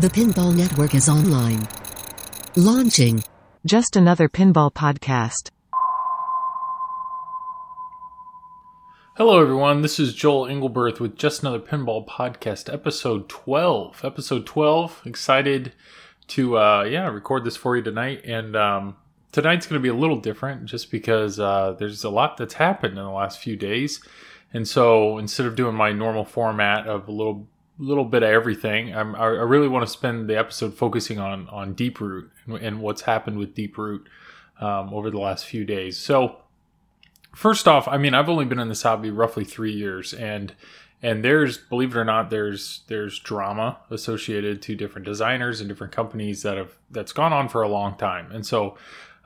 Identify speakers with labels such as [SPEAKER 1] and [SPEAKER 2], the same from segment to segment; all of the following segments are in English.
[SPEAKER 1] The Pinball Network is online. Launching.
[SPEAKER 2] Just another pinball podcast.
[SPEAKER 3] Hello, everyone. This is Joel Engelberth with Just Another Pinball Podcast, episode 12. Episode 12. Excited to, uh, yeah, record this for you tonight. And um, tonight's going to be a little different just because uh, there's a lot that's happened in the last few days. And so instead of doing my normal format of a little little bit of everything. I'm, i really want to spend the episode focusing on on Deeproot and, and what's happened with Deeproot um, over the last few days. So, first off, I mean, I've only been in this hobby roughly three years, and and there's believe it or not, there's there's drama associated to different designers and different companies that have that's gone on for a long time, and so.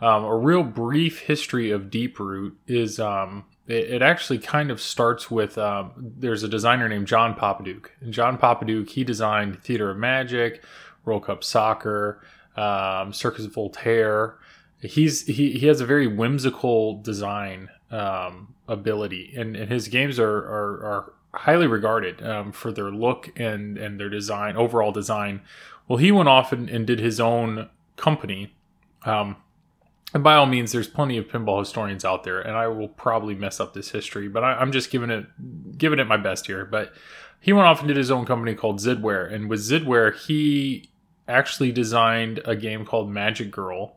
[SPEAKER 3] Um, a real brief history of Deeproot is um, it, it actually kind of starts with um, there's a designer named John Popadiuk. And John Popadiuk, he designed Theater of Magic, World Cup Soccer, um, Circus Voltaire. He's he, he has a very whimsical design um, ability, and, and his games are are, are highly regarded um, for their look and and their design overall design. Well, he went off and, and did his own company. Um, and by all means, there's plenty of pinball historians out there, and I will probably mess up this history, but I, am just giving it giving it my best here. But he went off and did his own company called Zidware, and with Zidware, he actually designed a game called Magic Girl,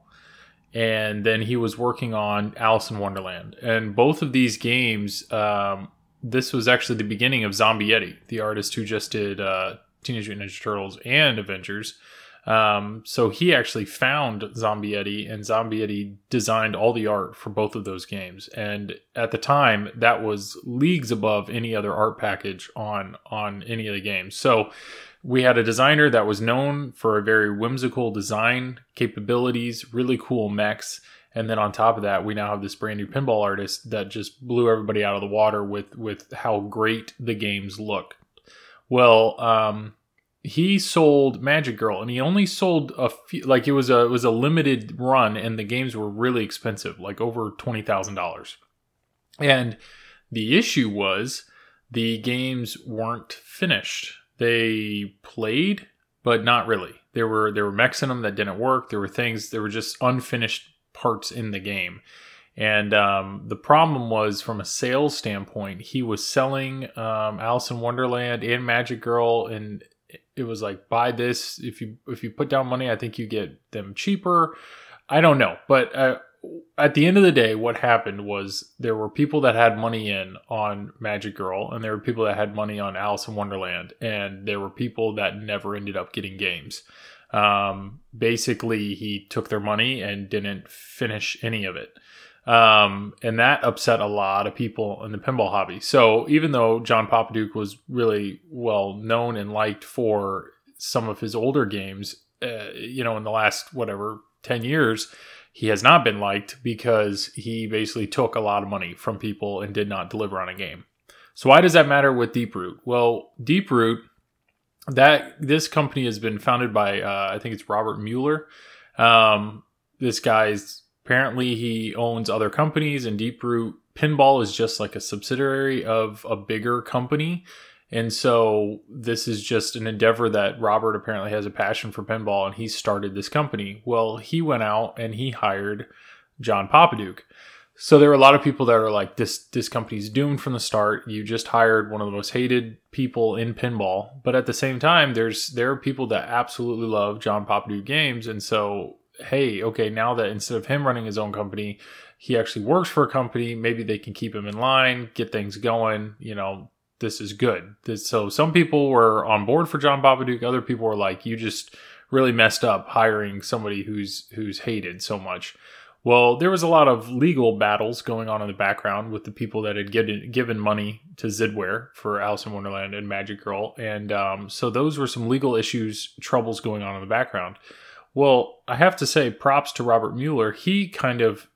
[SPEAKER 3] and then he was working on Alice in Wonderland, and both of these games. Um, this was actually the beginning of Zombie Yeti, the artist who just did uh, Teenage Mutant Ninja Turtles and Avengers. Um, so he actually found Zombie Yeti, and Zombie Yeti designed all the art for both of those games. And at the time, that was leagues above any other art package on on any of the games. So we had a designer that was known for a very whimsical design capabilities, really cool mechs. And then on top of that, we now have this brand new pinball artist that just blew everybody out of the water with with how great the games look. Well, um, he sold Magic Girl, and he only sold a few. Like it was a it was a limited run, and the games were really expensive, like over twenty thousand dollars. And the issue was the games weren't finished. They played, but not really. There were there were mechs in them that didn't work. There were things. There were just unfinished parts in the game. And um, the problem was, from a sales standpoint, he was selling um, Alice in Wonderland and Magic Girl, and it was like buy this. If you if you put down money i think you get them cheaper. I don't know but uh, at the end of the day what happened was there were people that had money in on magic girl and there were people that had money on alice in wonderland and there were people that never ended up getting games. Um, basically he took their money and didn't finish any of it um, and that upset a lot of people in the pinball hobby. So even though John Popadiuk was really well known and liked for some of his older games, uh, you know, in the last whatever 10 years, he has not been liked because he basically took a lot of money from people and did not deliver on a game. So why does that matter with Deeproot? Well, Deeproot, that this company has been founded by uh, I think it's Robert Mueller. Um, this guy's Apparently, he owns other companies, and Deeproot Pinball is just like a subsidiary of a bigger company. And so, this is just an endeavor that Robert apparently has a passion for pinball, and he started this company. Well, he went out and he hired John Popadiuk. So there are a lot of people that are like, this this company's doomed from the start. You just hired one of the most hated people in pinball. But at the same time, there's there are people that absolutely love John Popadiuk games, and so hey, okay, now that instead of him running his own company, he actually works for a company, maybe they can keep him in line, get things going, you know, this is good. This, so some people were on board for John Popadiuk, other people were like, you just really messed up hiring somebody who's who's hated so much. Well, there was a lot of legal battles going on in the background with the people that had given given money to Zidware for Alice in Wonderland and Magic Girl, and um, so those were some legal issues, troubles going on in the background. Well, I have to say props to Robert Mueller. He kind of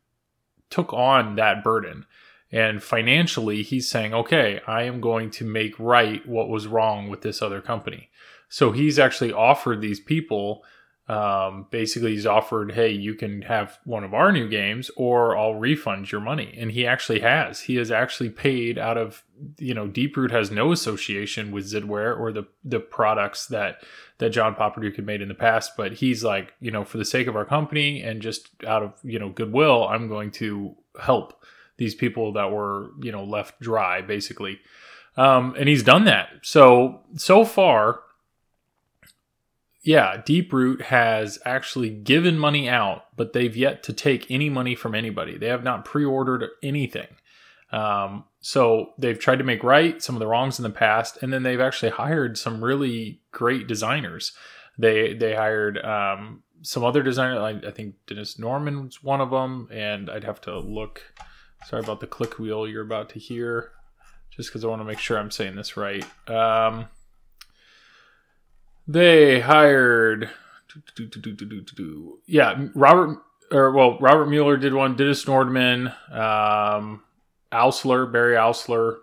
[SPEAKER 3] took on that burden. And financially, he's saying, okay, I am going to make right what was wrong with this other company. So he's actually offered these people um, basically he's offered, hey, you can have one of our new games, or I'll refund your money. And he actually has. He has actually paid out of you know Deeproot has no association with Zidware or the the products that that John Popadiuk had made in the past, but he's like, you know, for the sake of our company and just out of you know goodwill, I'm going to help these people that were you know left dry basically. Um, and he's done that. So so far, yeah, Deeproot has actually given money out, but they've yet to take any money from anybody. They have not pre-ordered anything. Um, so they've tried to make right some of the wrongs in the past, and then they've actually hired some really great designers. They they hired um, some other designers. I, I think Dennis Norman was one of them, and I'd have to look. Sorry about the click wheel you're about to hear, just because I want to make sure I'm saying this right. Um, they hired, yeah, Robert or well, Robert Mueller did one. Dennis Nordman, um, Oursler, Barry Oursler,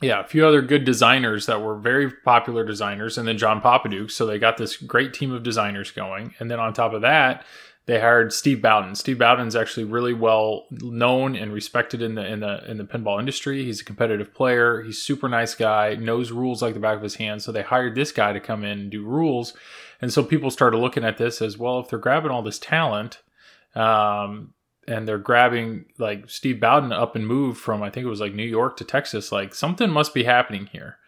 [SPEAKER 3] yeah, a few other good designers that were very popular designers, and then John Popadiuk. So they got this great team of designers going, and then on top of that, they hired Steve Bowden. Steve Bowden's actually really well known and respected in the in the in the pinball industry. He's a competitive player. He's super nice guy, knows rules like the back of his hand. So they hired this guy to come in and do rules. And so people started looking at this as well. If they're grabbing all this talent, um, and they're grabbing like Steve Bowden up and moved from I think it was like New York to Texas, like something must be happening here.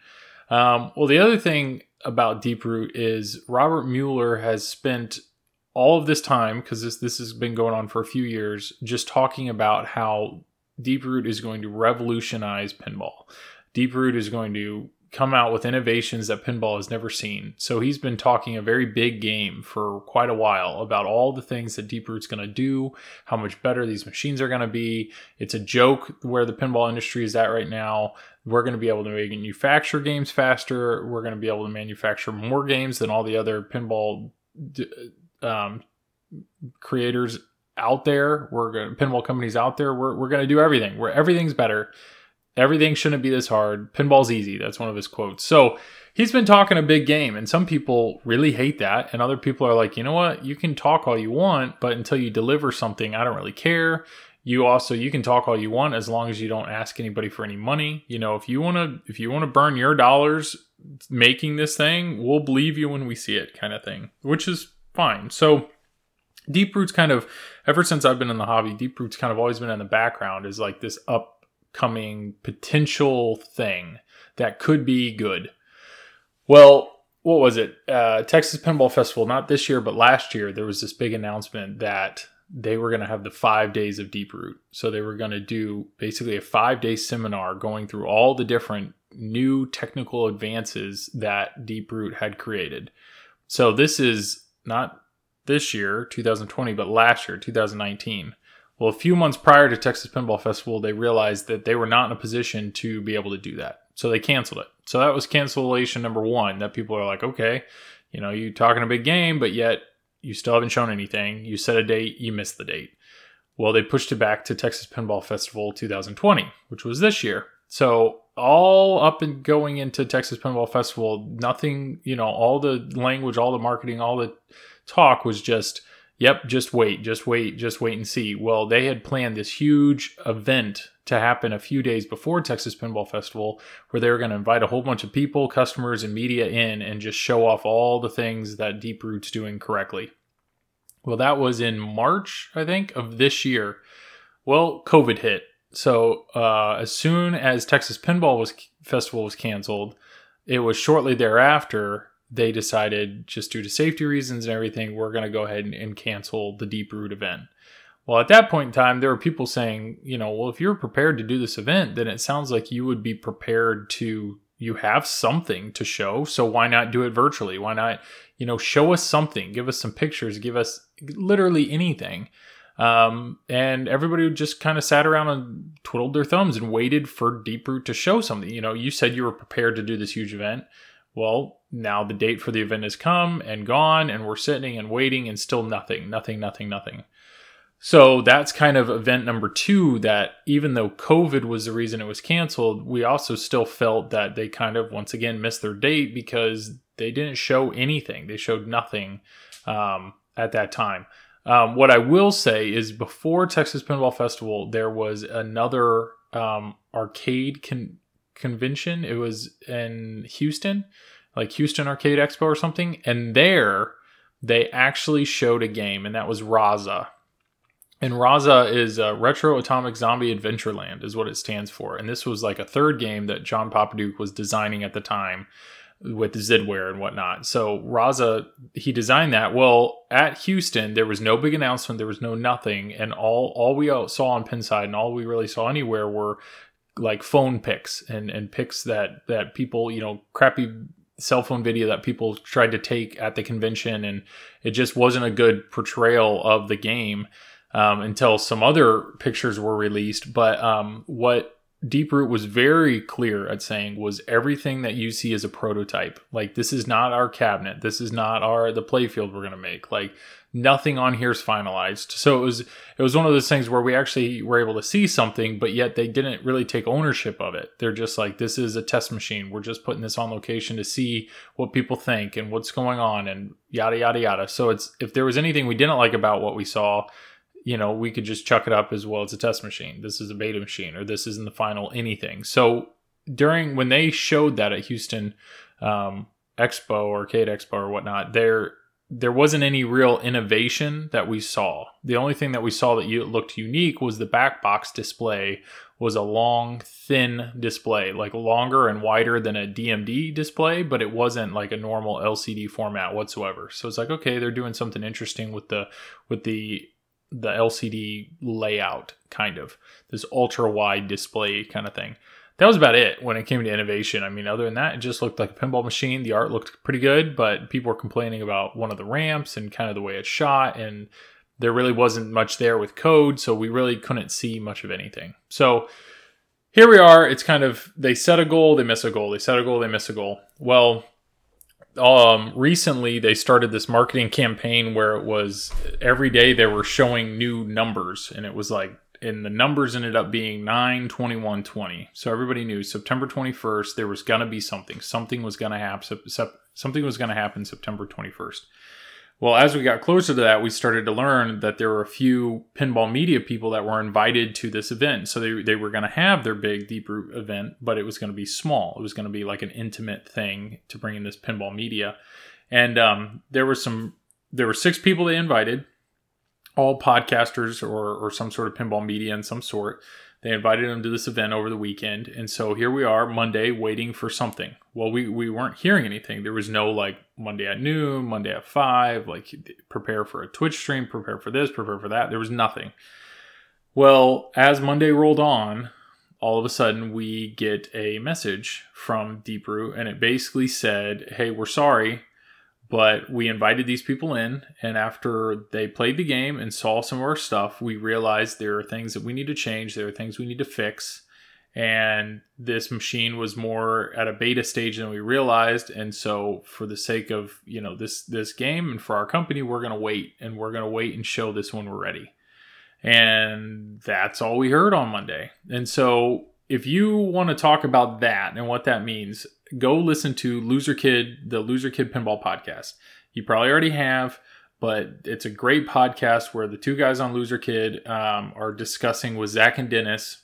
[SPEAKER 3] Um, well, the other thing about Deeproot is Robert Mueller has spent all of this time, because this this has been going on for a few years, just talking about how Deeproot is going to revolutionize pinball. Deeproot is going to come out with innovations that pinball has never seen. So he's been talking a very big game for quite a while about all the things that Deeproot's going to do, how much better these machines are going to be. It's a joke where the pinball industry is at right now. We're going to be able to manufacture games faster. We're going to be able to manufacture more games than all the other pinball um, creators out there. We're going to, pinball companies out there. We're we're going to do everything. Where everything's better. Everything shouldn't be this hard. Pinball's easy. That's one of his quotes. So he's been talking a big game, and some people really hate that, and other people are like, you know what? You can talk all you want, but until you deliver something, I don't really care. You also you can talk all you want as long as you don't ask anybody for any money. You know, if you want to if you want to burn your dollars making this thing, we'll believe you when we see it, kind of thing, which is fine. So Deeproot's kind of ever since I've been in the hobby, Deeproot's kind of always been in the background is like this upcoming potential thing that could be good. Well, what was it? Uh, Texas Pinball Festival, not this year, but last year, there was this big announcement that they were going to have the five days of Deeproot. So they were going to do basically a five day seminar going through all the different new technical advances that Deeproot had created. So this is not this year, 2020, but last year, 2019. Well, a few months prior to Texas Pinball Festival, they realized that they were not in a position to be able to do that. So they canceled it. So that was cancellation number one that people are like, okay, you know, you talking a big game, but yet you still haven't shown anything. You set a date, you missed the date. Well, they pushed it back to Texas Pinball Festival 2020, which was this year. So all up and going into Texas Pinball Festival, nothing, you know, all the language, all the marketing, all the talk was just, yep, just wait, just wait, just wait and see. Well, they had planned this huge event to happen a few days before Texas Pinball Festival where they were going to invite a whole bunch of people, customers, and media in and just show off all the things that Deeproot's doing correctly. Well, that was in March, I think, of this year. Well, COVID hit so uh, as soon as Texas Pinball was Festival was canceled, it was shortly thereafter they decided just due to safety reasons and everything, we're going to go ahead and, and cancel the Deeproot event. Well, at that point in time, there were people saying, you know, well, if you're prepared to do this event, then it sounds like you would be prepared to, you have something to show. So why not do it virtually? Why not, you know, show us something, give us some pictures, give us literally anything. Um, and everybody just kind of sat around and twiddled their thumbs and waited for Deeproot to show something. You know, you said you were prepared to do this huge event. Well, now the date for the event has come and gone, and we're sitting and waiting, and still nothing, nothing, nothing, nothing. So that's kind of event number two that even though COVID was the reason it was canceled, we also still felt that they kind of once again missed their date because they didn't show anything. They showed nothing um, at that time. Um, what I will say is before Texas Pinball Festival, there was another um, arcade con- convention. It was in Houston, like Houston Arcade Expo or something. And there they actually showed a game, and that was Raza. And Raza is Retro Atomic Zombie Adventureland, is what it stands for. And this was like a third game that John Popadiuk was designing at the time with Zidware and whatnot. So Raza, he designed that. Well, at Houston, there was no big announcement, there was no nothing, and all all we saw on Pinside and all we really saw anywhere were like phone picks and and pics that that people you know crappy cell phone video that people tried to take at the convention, and it just wasn't a good portrayal of the game um, until some other pictures were released. But um, what Deeproot was very clear at saying was everything that you see is a prototype. Like this is not our cabinet. This is not our the playfield we're gonna make. Like nothing on here is finalized. So it was it was one of those things where we actually were able to see something, but yet they didn't really take ownership of it. They're just like, this is a test machine. We're just putting this on location to see what people think and what's going on and yada yada yada. So it's if there was anything we didn't like about what we saw, you know, we could just chuck it up as well as a test machine. This is a beta machine, or this isn't the final anything. So during when they showed that at Houston um, Expo or Arcade Expo or whatnot, there there wasn't any real innovation that we saw. The only thing that we saw that looked unique was the back box display was a long, thin display, like longer and wider than a DMD display, but it wasn't like a normal LCD format whatsoever. So it's like, okay, they're doing something interesting with the with the the LCD layout, kind of this ultra wide display kind of thing. That was about it when it came to innovation. I mean, other than that, it just looked like a pinball machine. The art looked pretty good, but people were complaining about one of the ramps and kind of the way it shot, and there really wasn't much there with code, so we really couldn't see much of anything. So here we are. It's kind of they set a goal, they miss a goal, they set a goal, they miss a goal. Well, um, recently they started this marketing campaign where it was every day they were showing new numbers and it was like and the numbers ended up being 9 21 20 so everybody knew september 21st there was going to be something something was going to happen something was going to happen september 21st well, as we got closer to that, we started to learn that there were a few pinball media people that were invited to this event. So they, they were going to have their big Deeproot event, but it was going to be small. It was going to be like an intimate thing to bring in this pinball media. And um, there were some, there were six people they invited, all podcasters or, or some sort of pinball media in some sort. They invited him to this event over the weekend, and so here we are Monday waiting for something. Well, we we weren't hearing anything. There was no like Monday at noon, Monday at five, like prepare for a Twitch stream, prepare for this, prepare for that. There was nothing. Well, as Monday rolled on, all of a sudden we get a message from Deeproot, and it basically said, "Hey, we're sorry." But we invited these people in, and after they played the game and saw some of our stuff, we realized there are things that we need to change, there are things we need to fix. And this machine was more at a beta stage than we realized. And so for the sake of, you know, this this game and for our company, we're gonna wait and we're gonna wait and show this when we're ready. And that's all we heard on Monday. And so if you want to talk about that and what that means, go listen to Loser Kid, the Loser Kid Pinball podcast. You probably already have, but it's a great podcast where the two guys on Loser Kid um, are discussing with Zach and Dennis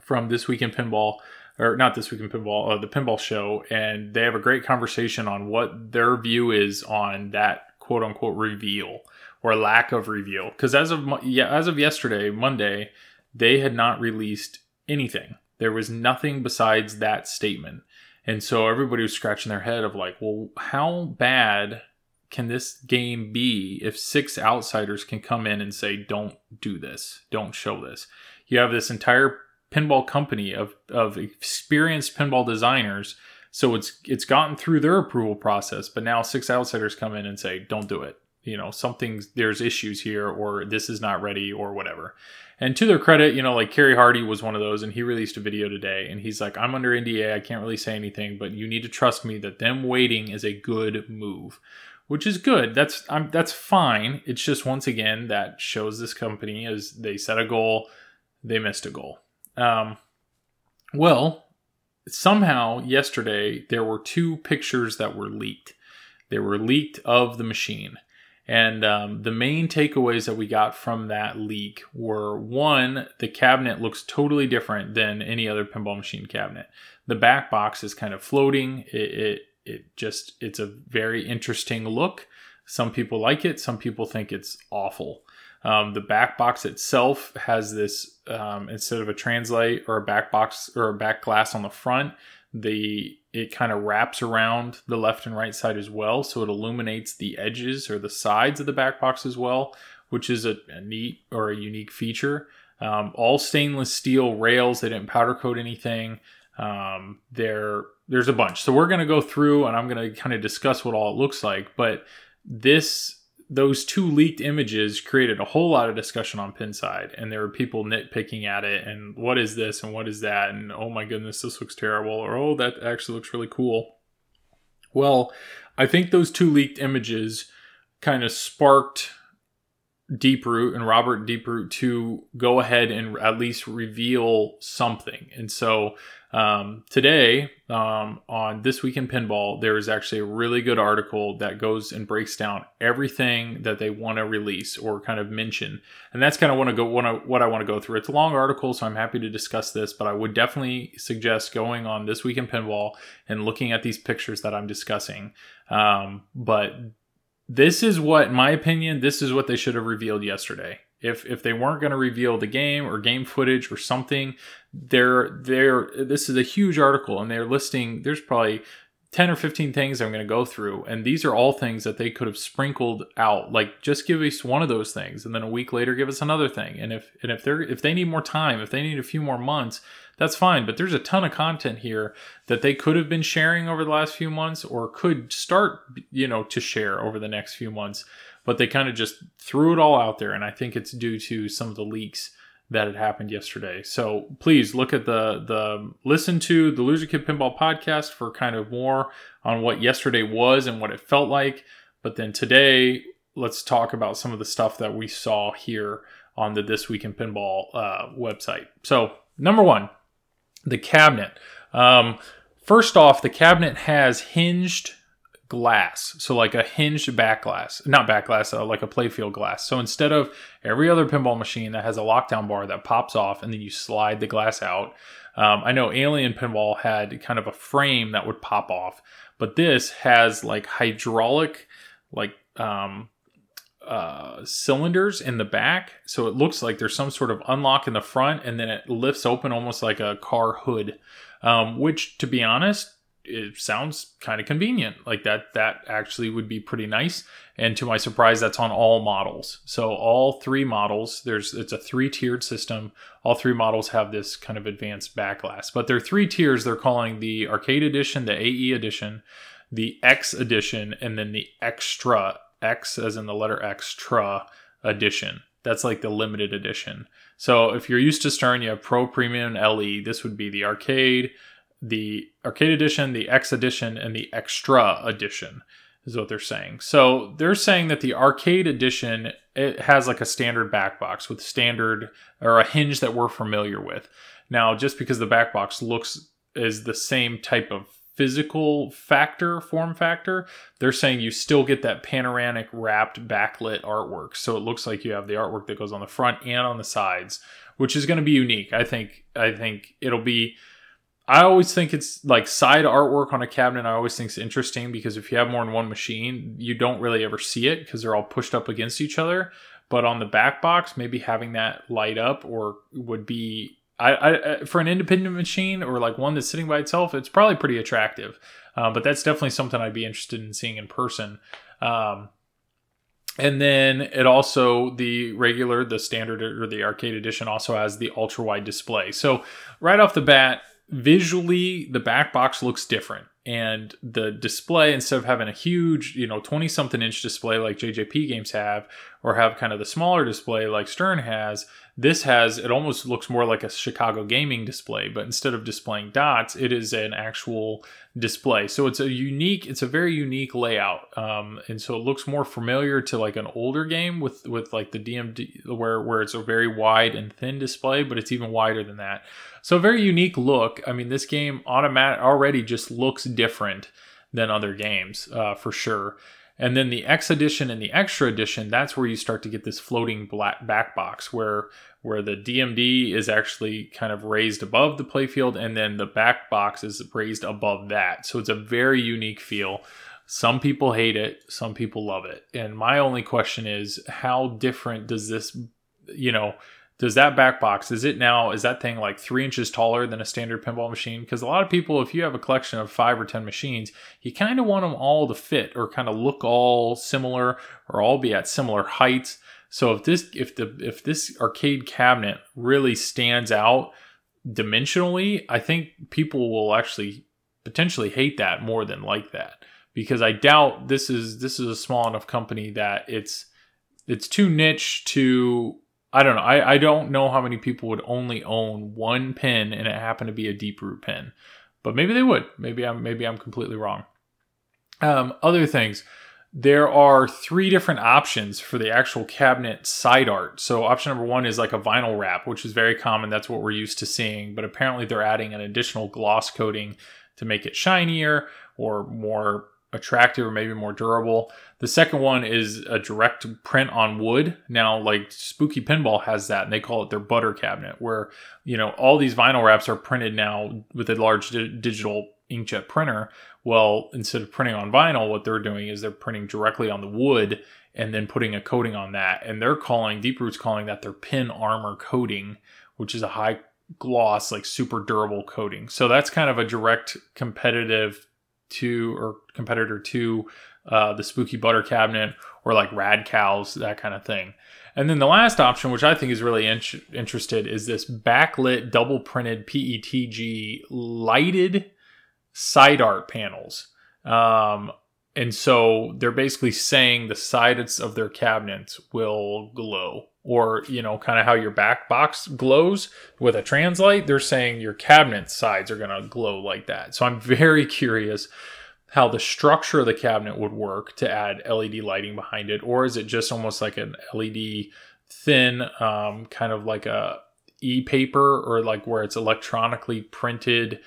[SPEAKER 3] from This Week in Pinball, or not This Week in Pinball, uh, the Pinball Show, and they have a great conversation on what their view is on that quote unquote reveal or lack of reveal. Because as of yeah, as of yesterday, Monday, they had not released anything. There was nothing besides that statement. And so everybody was scratching their head of like, well, how bad can this game be if six outsiders can come in and say, don't do this, don't show this? You have this entire pinball company of, of experienced pinball designers. So it's it's gotten through their approval process, but now six outsiders come in and say, don't do it. You know, something there's issues here, or this is not ready, or whatever. And to their credit, you know, like Kerry Hardy was one of those, and he released a video today, and he's like, "I'm under NDA, I can't really say anything, but you need to trust me that them waiting is a good move." Which is good. That's I'm, that's fine. It's just once again that shows this company as they set a goal, they missed a goal. Um, well, somehow yesterday there were two pictures that were leaked. They were leaked of the machine, And um, the main takeaways that we got from that leak were one, the cabinet looks totally different than any other pinball machine cabinet. The back box is kind of floating. It, it, it just, it's a very interesting look. Some people like it, some people think it's awful. Um, the back box itself has this um, instead of a translate or a back box or a back glass on the front, the it kind of wraps around the left and right side as well, so it illuminates the edges or the sides of the back box as well, which is a, a neat or a unique feature. Um, all stainless steel rails. They didn't powder coat anything. Um, there, there's a bunch. So we're going to go through and I'm going to kind of discuss what all it looks like. But this those two leaked images created a whole lot of discussion on Pinside, and there were people nitpicking at it and what is this and what is that, and oh my goodness, this looks terrible, or oh, that actually looks really cool. Well, I think those two leaked images kind of sparked Deeproot and Robert Deeproot to go ahead and at least reveal something. And so um, today um, on This Week in Pinball, there is actually a really good article that goes and breaks down everything that they want to release or kind of mention. And that's kind of want to go what I want to go through. It's a long article, so I'm happy to discuss this, but I would definitely suggest going on This Week in Pinball and looking at these pictures that I'm discussing. Um, but this is what, in my opinion, this is what they should have revealed yesterday. If if they weren't going to reveal the game or game footage or something, they're they're this is a huge article and they're listing. There's probably 10 or 15 things I'm going to go through. And these are all things that they could have sprinkled out. Like just give us one of those things and then a week later give us another thing. And if and if they're if they need more time, if they need a few more months, that's fine. But there's a ton of content here that they could have been sharing over the last few months or could start, you know, to share over the next few months. But they kind of just threw it all out there. And I think it's due to some of the leaks that had happened yesterday. So please look at the the listen to the Loser Kid Pinball podcast for kind of more on what yesterday was and what it felt like. But then today, let's talk about some of the stuff that we saw here on the This Week in Pinball uh, website. So number one, the cabinet. Um, first off, the cabinet has hinged glass. So like a hinged back glass, not back glass, uh, like a playfield glass. So instead of every other pinball machine that has a lockdown bar that pops off and then you slide the glass out, um, I know Alien Pinball had kind of a frame that would pop off, but this has like hydraulic, like um, uh, cylinders in the back. So it looks like there's some sort of unlock in the front and then it lifts open almost like a car hood. Um, which, to be honest, it sounds kind of convenient. Like that that actually would be pretty nice. And to my surprise that's on all models. So all three models there's it's a three tiered system. All three models have this kind of advanced backglass but they're three tiers. They're calling the arcade edition the ae edition the x edition and then the extra x as in the letter extra edition. That's like the limited edition. So if you're used to stern you have pro premium le this would be the arcade the arcade edition, the X edition, and the extra edition is what they're saying. So they're saying that the arcade edition it has like a standard back box with standard or a hinge that we're familiar with. Now, just because the back box looks is the same type of physical factor form factor they're saying you still get that panoramic wrapped backlit artwork so it looks like you have the artwork that goes on the front and on the sides which is going to be unique i think i think it'll be I always think it's like side artwork on a cabinet. I always think it's interesting because if you have more than one machine, you don't really ever see it because they're all pushed up against each other. But on the back box, maybe having that light up or would be I, I for an independent machine or like one that's sitting by itself, it's probably pretty attractive. Uh, but that's definitely something I'd be interested in seeing in person. Um, and then it also the regular, the standard or the arcade edition also has the ultra wide display. So right off the bat, visually the back box looks different. And the display instead of having a huge you know 20 something inch display like jjp games have or have kind of the smaller display like stern has this has it almost looks more like a chicago gaming display but instead of displaying dots it is an actual display so it's a unique it's a very unique layout um, and so it looks more familiar to like an older game with with like the dmd where where it's a very wide and thin display but it's even wider than that so a very unique look. I mean, this game automatic already just looks different than other games uh, for sure. And then the X edition and the Extra edition, that's where you start to get this floating black back box where where the DMD is actually kind of raised above the playfield and then the back box is raised above that. So it's a very unique feel. Some people hate it, some people love it. And my only question is how different does this, you know, does that back box is it now is that thing like three inches taller than a standard pinball machine? Because a lot of people if you have a collection of five or ten machines you kind of want them all to fit or kind of look all similar or all be at similar heights. So if this if the if this arcade cabinet really stands out dimensionally i think people will actually potentially hate that more than like that. Because i doubt this is this is a small enough company that it's it's too niche to I don't know. I, I don't know how many people would only own one pin and it happened to be a Deeproot pin, but maybe they would. Maybe I'm maybe I'm completely wrong. Um, other things, there are three different options for the actual cabinet side art. So option number one is like a vinyl wrap, which is very common. That's what we're used to seeing. But apparently they're adding an additional gloss coating to make it shinier or more attractive or maybe more durable. The second one is a direct print on wood. Now, like Spooky Pinball has that, and they call it their butter cabinet, where you know all these vinyl wraps are printed now with a large di- digital inkjet printer. Well, instead of printing on vinyl, what they're doing is they're printing directly on the wood and then putting a coating on that. And they're calling Deeproot's calling that their pin armor coating, which is a high gloss, like super durable coating. So that's kind of a direct competitive to or competitor to uh, the spooky butter cabinet or like rad cows that kind of thing. And then the last option which i think is really in- interested is this backlit double printed petg lighted side art panels. Um, and so they're basically saying the sides of their cabinets will glow. Or you know kind of how your back box glows with a translite they're saying your cabinet sides are going to glow like that. So i'm very curious how the structure of the cabinet would work to add led lighting behind it or is it just almost like an led thin um, kind of like a e-paper or like where it's electronically printed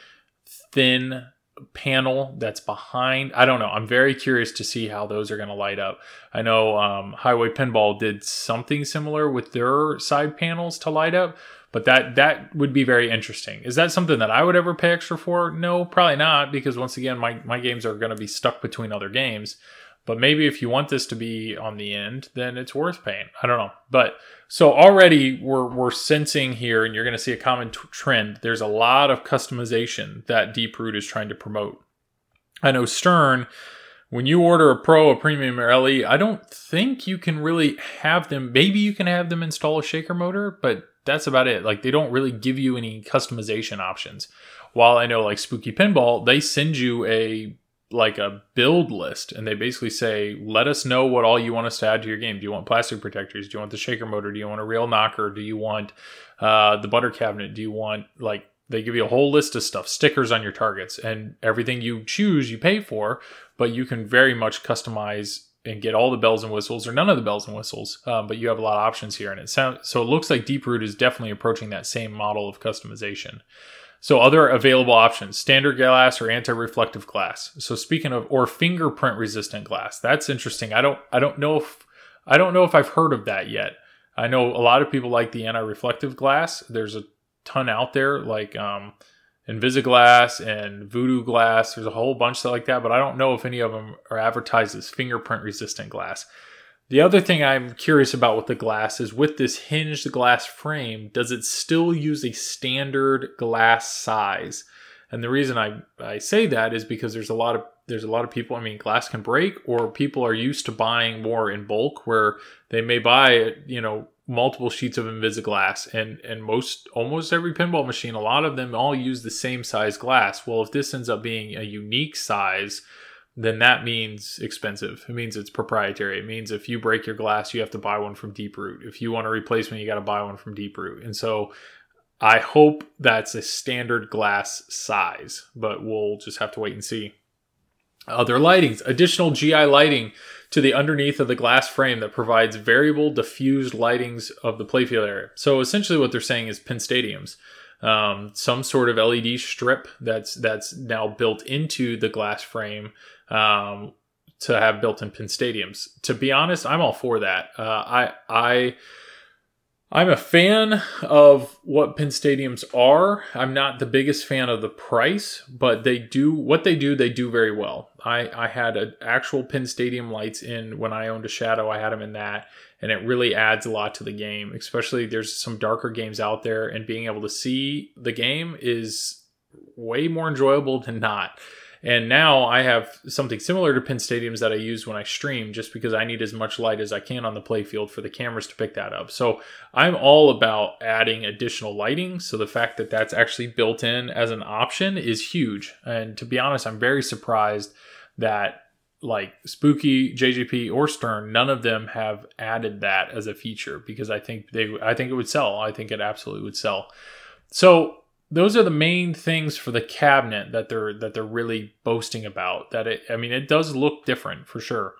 [SPEAKER 3] thin panel that's behind. I don't know. I'm very curious to see how those are going to light up. I know um, Highway Pinball did something similar with their side panels to light up, but that that would be very interesting. Is that something that I would ever pay extra for? No, probably not, because once again, my my games are going to be stuck between other games. But maybe if you want this to be on the end, then it's worth paying. I don't know. But so already we're, we're sensing here, and you're going to see a common t- trend. There's a lot of customization that Deeproot is trying to promote. I know Stern, when you order a Pro, a Premium, or LE, I don't think you can really have them. Maybe you can have them install a shaker motor, but that's about it. Like they don't really give you any customization options. While I know like Spooky Pinball, they send you a like a build list and they basically say let us know what all you want us to add to your game. Do you want plastic protectors? Do you want the shaker motor? Do you want a real knocker? Do you want uh, the butter cabinet? Do you want like they give you a whole list of stuff stickers on your targets and everything you choose you pay for but you can very much customize and get all the bells and whistles or none of the bells and whistles um, but you have a lot of options here and it sounds so it looks like Deeproot is definitely approaching that same model of customization so other available options, standard glass or anti-reflective glass. So speaking of or fingerprint resistant glass. That's interesting. I don't I don't know if I don't know if I've heard of that yet. I know a lot of people like the anti-reflective glass. There's a ton out there like um Invisiglass and Voodoo Glass. There's a whole bunch like that, but I don't know if any of them are advertised as fingerprint resistant glass. The other thing I'm curious about with the glass is with this hinged glass frame, does it still use a standard glass size? And the reason I, I say that is because there's a lot of there's a lot of people, I mean, glass can break, or people are used to buying more in bulk where they may buy, you know, multiple sheets of Invisiglass and and most almost every pinball machine, a lot of them all use the same size glass. Well, if this ends up being a unique size, then that means expensive. It means it's proprietary. It means if you break your glass, you have to buy one from Deeproot. If you want a replacement, you got to buy one from Deeproot. And so I hope that's a standard glass size, but we'll just have to wait and see. Other lightings, additional GI lighting to the underneath of the glass frame that provides variable diffused lightings of the playfield area. So essentially, what they're saying is pin stadiums um, some sort of LED strip that's that's now built into the glass frame um, to have built-in pin stadiums. To be honest, I'm all for that. Uh, I I I'm a fan of what pin stadiums are. I'm not the biggest fan of the price, but they do what they do. They do very well. I I had actual pin stadium lights in when I owned a Shadow. I had them in that, and it really adds a lot to the game. Especially there's some darker games out there, and being able to see the game is way more enjoyable than not. And now I have something similar to pin stadiums that I use when I stream just because I need as much light as I can on the playfield for the cameras to pick that up. So I'm all about adding additional lighting. So the fact that that's actually built in as an option is huge. And to be honest, I'm very surprised that like Spooky, JJP, or Stern, none of them have added that as a feature because I think they I think it would sell. I think it absolutely would sell. So those are the main things for the cabinet that they're that they're really boasting about that it i mean it does look different for sure.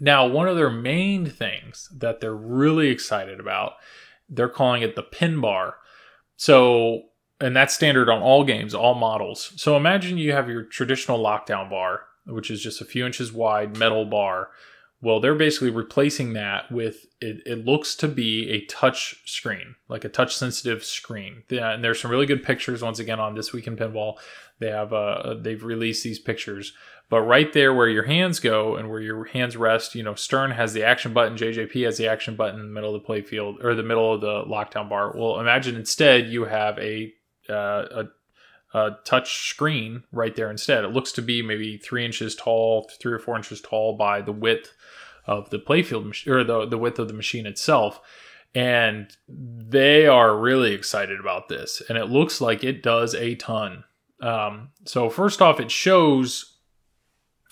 [SPEAKER 3] Now one of their main things that they're really excited about they're calling it the pin bar. So and that's standard on all games all models. So imagine you have your traditional lockdown bar which is just a few inches wide metal bar well, they're basically replacing that with it, it looks to be a touch screen, like a touch sensitive screen. And there's some really good pictures once again on this week in pinball. They have uh they've released these pictures. But right there where your hands go and where your hands rest, you know, Stern has the action button, JJP has the action button in the middle of the play field or the middle of the lockdown bar. Well, imagine instead you have a uh, a a touch screen right there instead. It looks to be maybe three inches tall, three or four inches tall by the width of the playfield or the, the width of the machine itself. And they are really excited about this. And it looks like it does a ton. Um, so, first off, it shows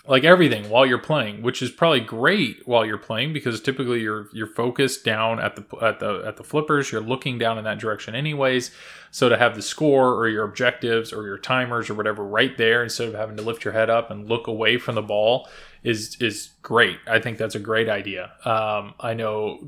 [SPEAKER 3] like everything while you're playing, which is probably great while you're playing because typically you're you're focused down at the at the at the flippers, you're looking down in that direction anyways. So to have the score or your objectives or your timers or whatever right there instead of having to lift your head up and look away from the ball is is great. I think that's a great idea. Um, I know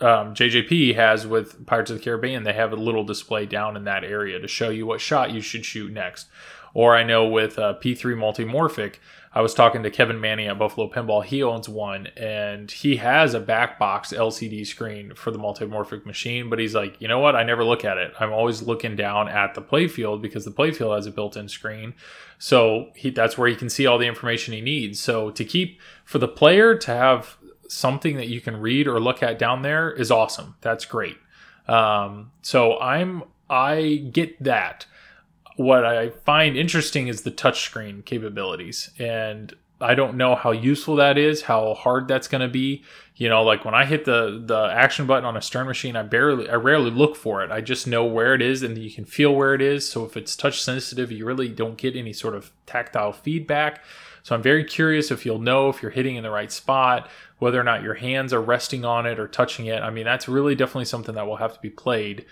[SPEAKER 3] um, JJP has with Pirates of the Caribbean, they have a little display down in that area to show you what shot you should shoot next. Or I know with uh, P3 Multimorphic, I was talking to Kevin Manning at Buffalo Pinball. He owns one and he has a back box LCD screen for the multimorphic machine, but he's like, you know what? I never look at it. I'm always looking down at the playfield because the playfield has a built in screen. So he, that's where he can see all the information he needs. So to keep for the player to have something that you can read or look at down there is awesome. That's great. Um, so I'm I get that what I find interesting is the touchscreen capabilities. And I don't know how useful that is, how hard that's going to be. You know, like when I hit the the action button on a Stern machine, I barely, I rarely look for it. I just know where it is, and you can feel where it is. So if it's touch sensitive, you really don't get any sort of tactile feedback. So I'm very curious if you'll know if you're hitting in the right spot, whether or not your hands are resting on it or touching it. I mean, that's really definitely something that will have to be played.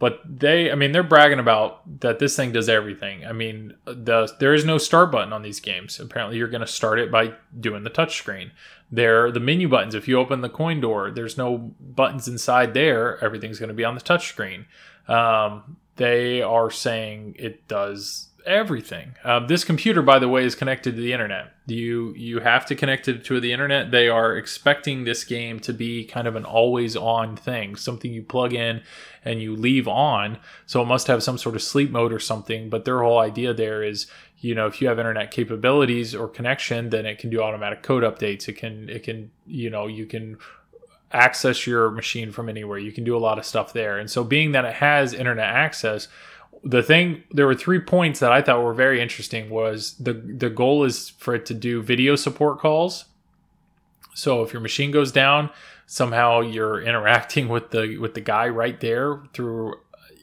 [SPEAKER 3] But they, I mean, they're bragging about that this thing does everything. I mean, the there is no start button on these games. Apparently, you're going to start it by doing the touch screen There, the menu buttons. If you open the coin door, there's no buttons inside there. Everything's going to be on the touchscreen. Um, they are saying it does everything. Uh, this computer, by the way, is connected to the internet. You you have to connect it to the internet. They are expecting this game to be kind of an always on thing, something you plug in and you leave on. So it must have some sort of sleep mode or something. But their whole idea there is, you know, if you have internet capabilities or connection, then it can do automatic code updates. It can it can you know you can access your machine from anywhere. You can do a lot of stuff there. And so being that it has internet access the thing there were three points that I thought were very interesting was the the goal is for it to do video support calls. So if your machine goes down, somehow you're interacting with the with the guy right there through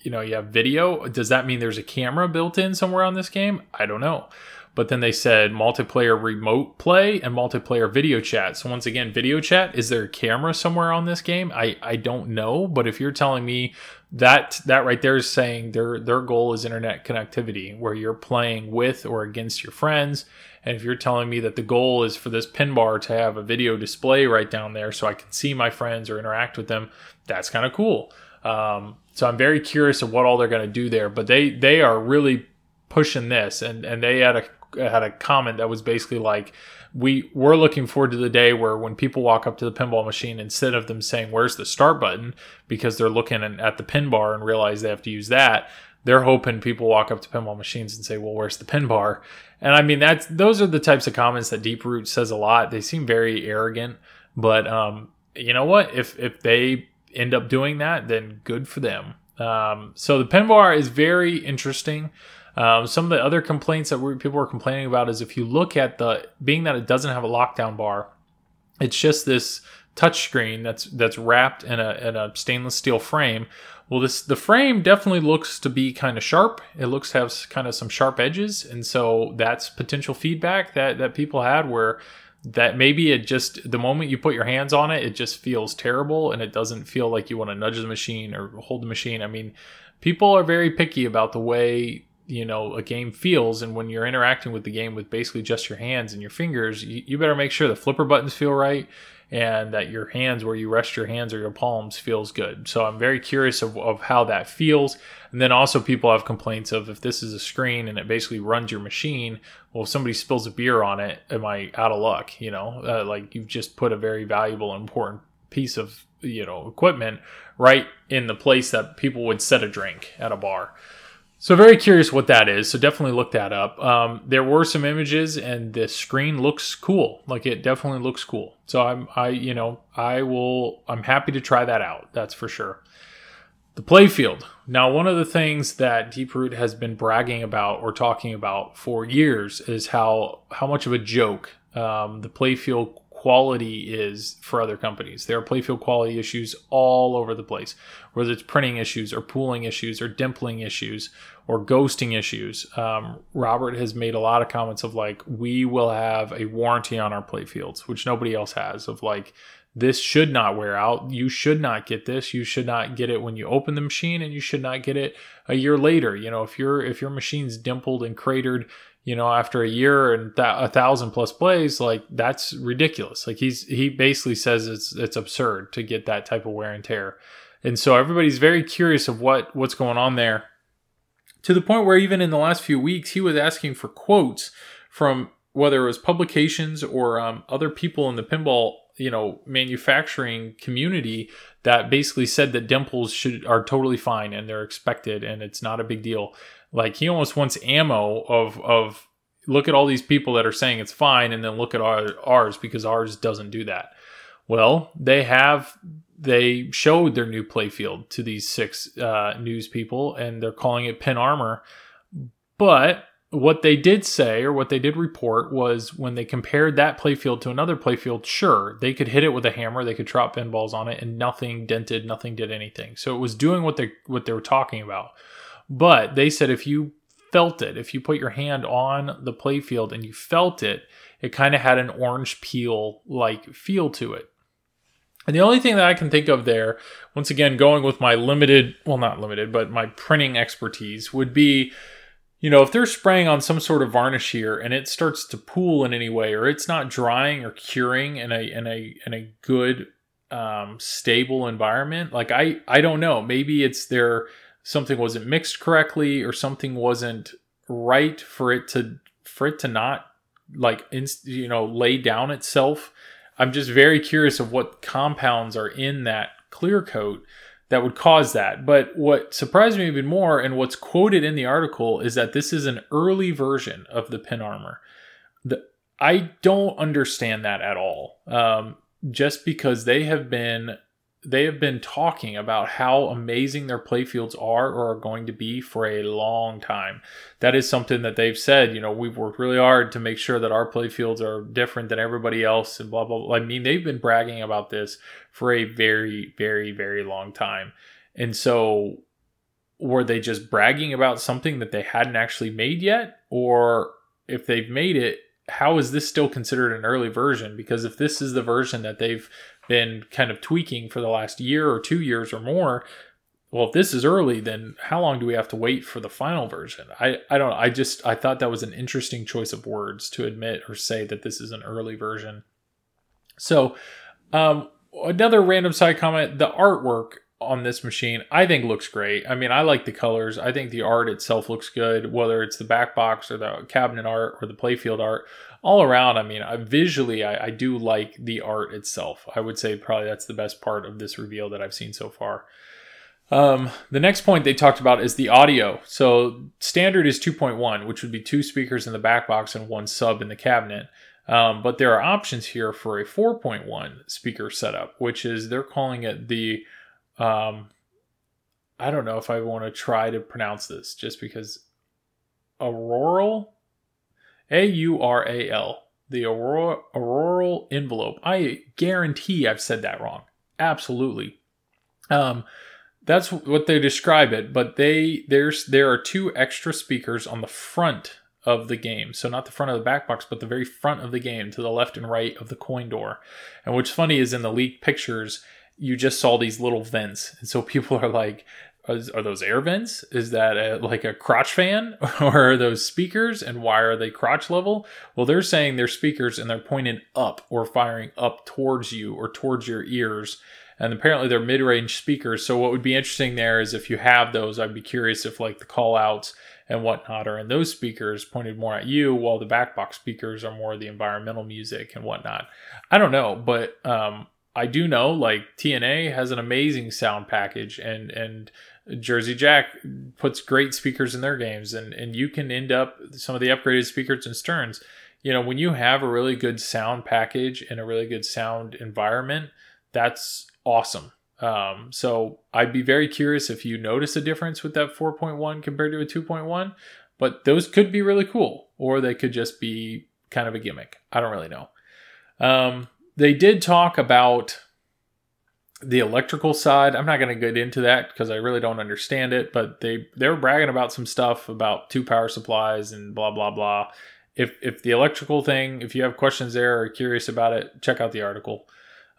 [SPEAKER 3] you know, you have video. Does that mean there's a camera built in somewhere on this game? I don't know. But then they said multiplayer remote play and multiplayer video chat. So once again, video chat, is there a camera somewhere on this game? I, I don't know. But if you're telling me that that right there is saying their their goal is internet connectivity, where you're playing with or against your friends. And if you're telling me that the goal is for this pin bar to have a video display right down there so I can see my friends or interact with them, that's kind of cool. Um, so I'm very curious of what all they're going to do there. But they they are really pushing this, and and they had a had a comment that was basically like, we we're looking forward to the day where when people walk up to the pinball machine, instead of them saying where's the start button because they're looking at the pin bar and realize they have to use that, they're hoping people walk up to pinball machines and say, well, where's the pin bar? And I mean that's those are the types of comments that Deeproot says a lot. They seem very arrogant, but um, you know what? If if they end up doing that, then good for them. Um, so the pin bar is very interesting. Um, some of the other complaints that we, people were complaining about is if you look at the being that it doesn't have a lockdown bar, it's just this touch screen that's that's wrapped in a, in a stainless steel frame. Well, this the frame definitely looks to be kind of sharp. It looks to have kind of some sharp edges, and so that's potential feedback that that people had where that maybe it just the moment you put your hands on it, it just feels terrible and it doesn't feel like you want to nudge the machine or hold the machine. I mean, people are very picky about the way you know a game feels and when you're interacting with the game with basically just your hands and your fingers you, you, better make sure the flipper buttons feel right and that your hands where you rest your hands or your palms feels good. So i'm very curious of, of how that feels. And then also people have complaints of if this is a screen and it basically runs your machine well if somebody spills a beer on it am i out of luck you know? Uh, like you've just put a very valuable important piece of you know equipment right in the place that people would set a drink at a bar so very curious what that is. So definitely look that up. Um, there were some images, and the screen looks cool. Like it definitely looks cool. So I'm, I, you know, I will. I'm happy to try that out. That's for sure. The playfield. Now, one of the things that Deeproot has been bragging about or talking about for years is how how much of a joke um, the playfield quality is for other companies. There are playfield quality issues all over the place, whether it's printing issues or pooling issues or dimpling issues or ghosting issues. Um, Robert has made a lot of comments of like, we will have a warranty on our playfields, which nobody else has, of like, this should not wear out. You should not get this. You should not get it when you open the machine, and you should not get it a year later. You know, if your if your machine's dimpled and cratered, you know, after a year and a thousand plus plays, like that's ridiculous. Like he's he basically says it's it's absurd to get that type of wear and tear, and so everybody's very curious of what what's going on there. To the point where even in the last few weeks, he was asking for quotes from whether it was publications or um, other people in the pinball you know manufacturing community that basically said that dimples should are totally fine and they're expected and it's not a big deal like he almost wants ammo of of look at all these people that are saying it's fine, and then look at our, ours because ours doesn't do that. Well, they have they showed their new playfield to these six uh, news people, and they're calling it pin armor. But what they did say or what they did report was when they compared that playfield to another playfield, sure, they could hit it with a hammer, they could drop pinballs on it, and nothing dented, nothing did anything. So it was doing what they what they were talking about. But they said if you felt it, if you put your hand on the playfield and you felt it, it kind of had an orange peel like feel to it. And the only thing that I can think of there, once again, going with my limited, well, not limited, but my printing expertise would be, you know, if they're spraying on some sort of varnish here and it starts to pool in any way, or it's not drying or curing in a in a in a good um, stable environment, like I I don't know, maybe it's their something wasn't mixed correctly or something wasn't right for it to for it to not like inst- you know lay down itself. I'm just very curious of what compounds are in that clear coat that would cause that. But what surprised me even more and what's quoted in the article is that this is an early version of the pin armor. The, i don't understand that at all um, just because they have been they have been talking about how amazing their playfields are or are going to be for a long time. That is something that they've said, you know, we've worked really hard to make sure that our playfields are different than everybody else and blah, blah, blah. I mean, they've been bragging about this for a very, very, very long time. And so were they just bragging about something that they hadn't actually made yet? Or if they've made it, how is this still considered an early version? Because if this is the version that they've been kind of tweaking for the last year or two years or more, well, if this is early, then how long do we have to wait for the final version? I, I don't I just I thought that was an interesting choice of words to admit or say that this is an early version. So um, another random side comment, the artwork on this machine, I think looks great. I mean, I like the colors. I think the art itself looks good, whether it's the back box or the cabinet art or the playfield art. All around, I mean, I, visually, I, I do like the art itself. I would say probably that's the best part of this reveal that I've seen so far. Um, the next point they talked about is the audio. So standard is 2.1, which would be two speakers in the back box and one sub in the cabinet. Um, but there are options here for a 4.1 speaker setup, which is they're calling it the um, I don't know if I want to try to pronounce this just because auroral A U R A L the aurora, auroral envelope. I guarantee I've said that wrong. Absolutely. Um, that's what they describe it, but they there's there are two extra speakers on the front of the game. So not the front of the back box, but the very front of the game to the left and right of the coin door. And what's funny is in the leaked pictures, you just saw these little vents. And so people are like, are those air vents? Is that a, like a crotch fan or are those speakers and why are they crotch level? Well, they're saying they're speakers and they're pointed up or firing up towards you or towards your ears. And apparently they're mid-range speakers. So what would be interesting there is if you have those, I'd be curious if like the call outs and whatnot are in those speakers pointed more at you while the back box speakers are more the environmental music and whatnot. I don't know, but um, I do know like TNA has an amazing sound package and and Jersey Jack puts great speakers in their games and and you can end up some of the upgraded speakers and Sterns. You know, when you have a really good sound package and a really good sound environment, that's awesome. Um, so I'd be very curious if you notice a difference with that 4.1 compared to a 2.1, but those could be really cool, or they could just be kind of a gimmick. I don't really know. Um, they did talk about the electrical side. I'm not going to get into that because I really don't understand it, but they they were bragging about some stuff about two power supplies and blah blah blah. If if the electrical thing, if you have questions there or curious about it, check out the article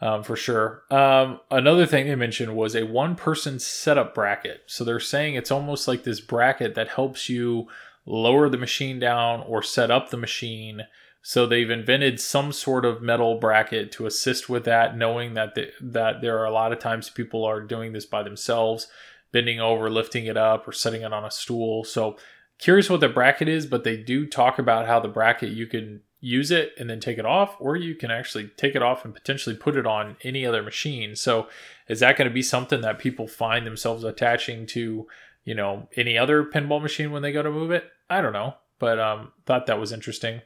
[SPEAKER 3] um, for sure. Um, another thing they mentioned was a one person setup bracket. So they're saying it's almost like this bracket that helps you lower the machine down or set up the machine so they've invented some sort of metal bracket to assist with that, knowing that the, that there are a lot of times people are doing this by themselves, bending over, lifting it up, or setting it on a stool. So curious what the bracket is, but they do talk about how the bracket you can use it and then take it off, or you can actually take it off and potentially put it on any other machine. So is that going to be something that people find themselves attaching to, you know, any other pinball machine when they go to move it? I don't know, but um, thought that was interesting.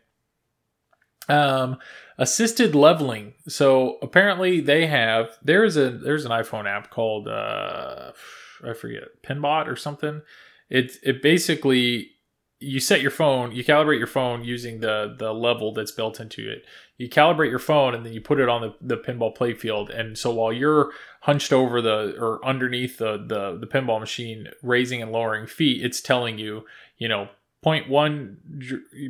[SPEAKER 3] Um, assisted leveling. So apparently they have there's a there's an iPhone app called uh I forget Pinbot or something. It it basically you set your phone, you calibrate your phone using the the level that's built into it. You calibrate your phone and then you put it on the, the pinball playfield. And so while you're hunched over the or underneath the, the the pinball machine, raising and lowering feet, it's telling you, you know, 0.1,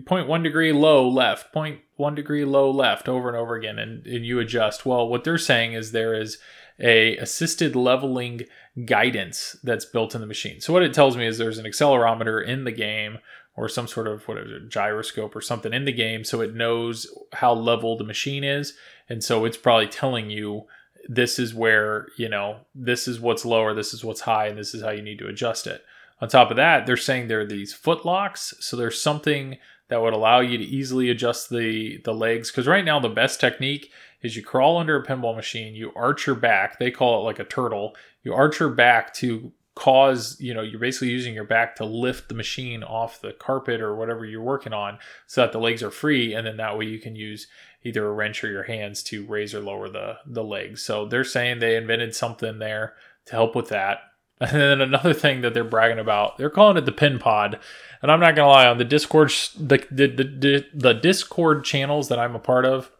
[SPEAKER 3] 0.1 degree low left, 0.1 degree low left over and over again, and, and you adjust. Well, what they're saying is there is a assisted leveling guidance that's built in the machine. So what it tells me is there's an accelerometer in the game or some sort of what is it, gyroscope or something in the game so it knows how level the machine is and so it's probably telling you this is where you know this is what's lower this is what's high and this is how you need to adjust it on top of that, they're saying there are these foot locks. So there's something that would allow you to easily adjust the, the legs. Because right now, the best technique is you crawl under a pinball machine, you arch your back. They call it like a turtle. You arch your back to cause, you know, you're basically using your back to lift the machine off the carpet or whatever you're working on so that the legs are free. And then that way you can use either a wrench or your hands to raise or lower the, the legs. So they're saying they invented something there to help with that. And then another thing that they're bragging about, they're calling it the pin pod. And I'm not gonna lie, on the Discord, the, the the, the Discord channels that I'm a part of,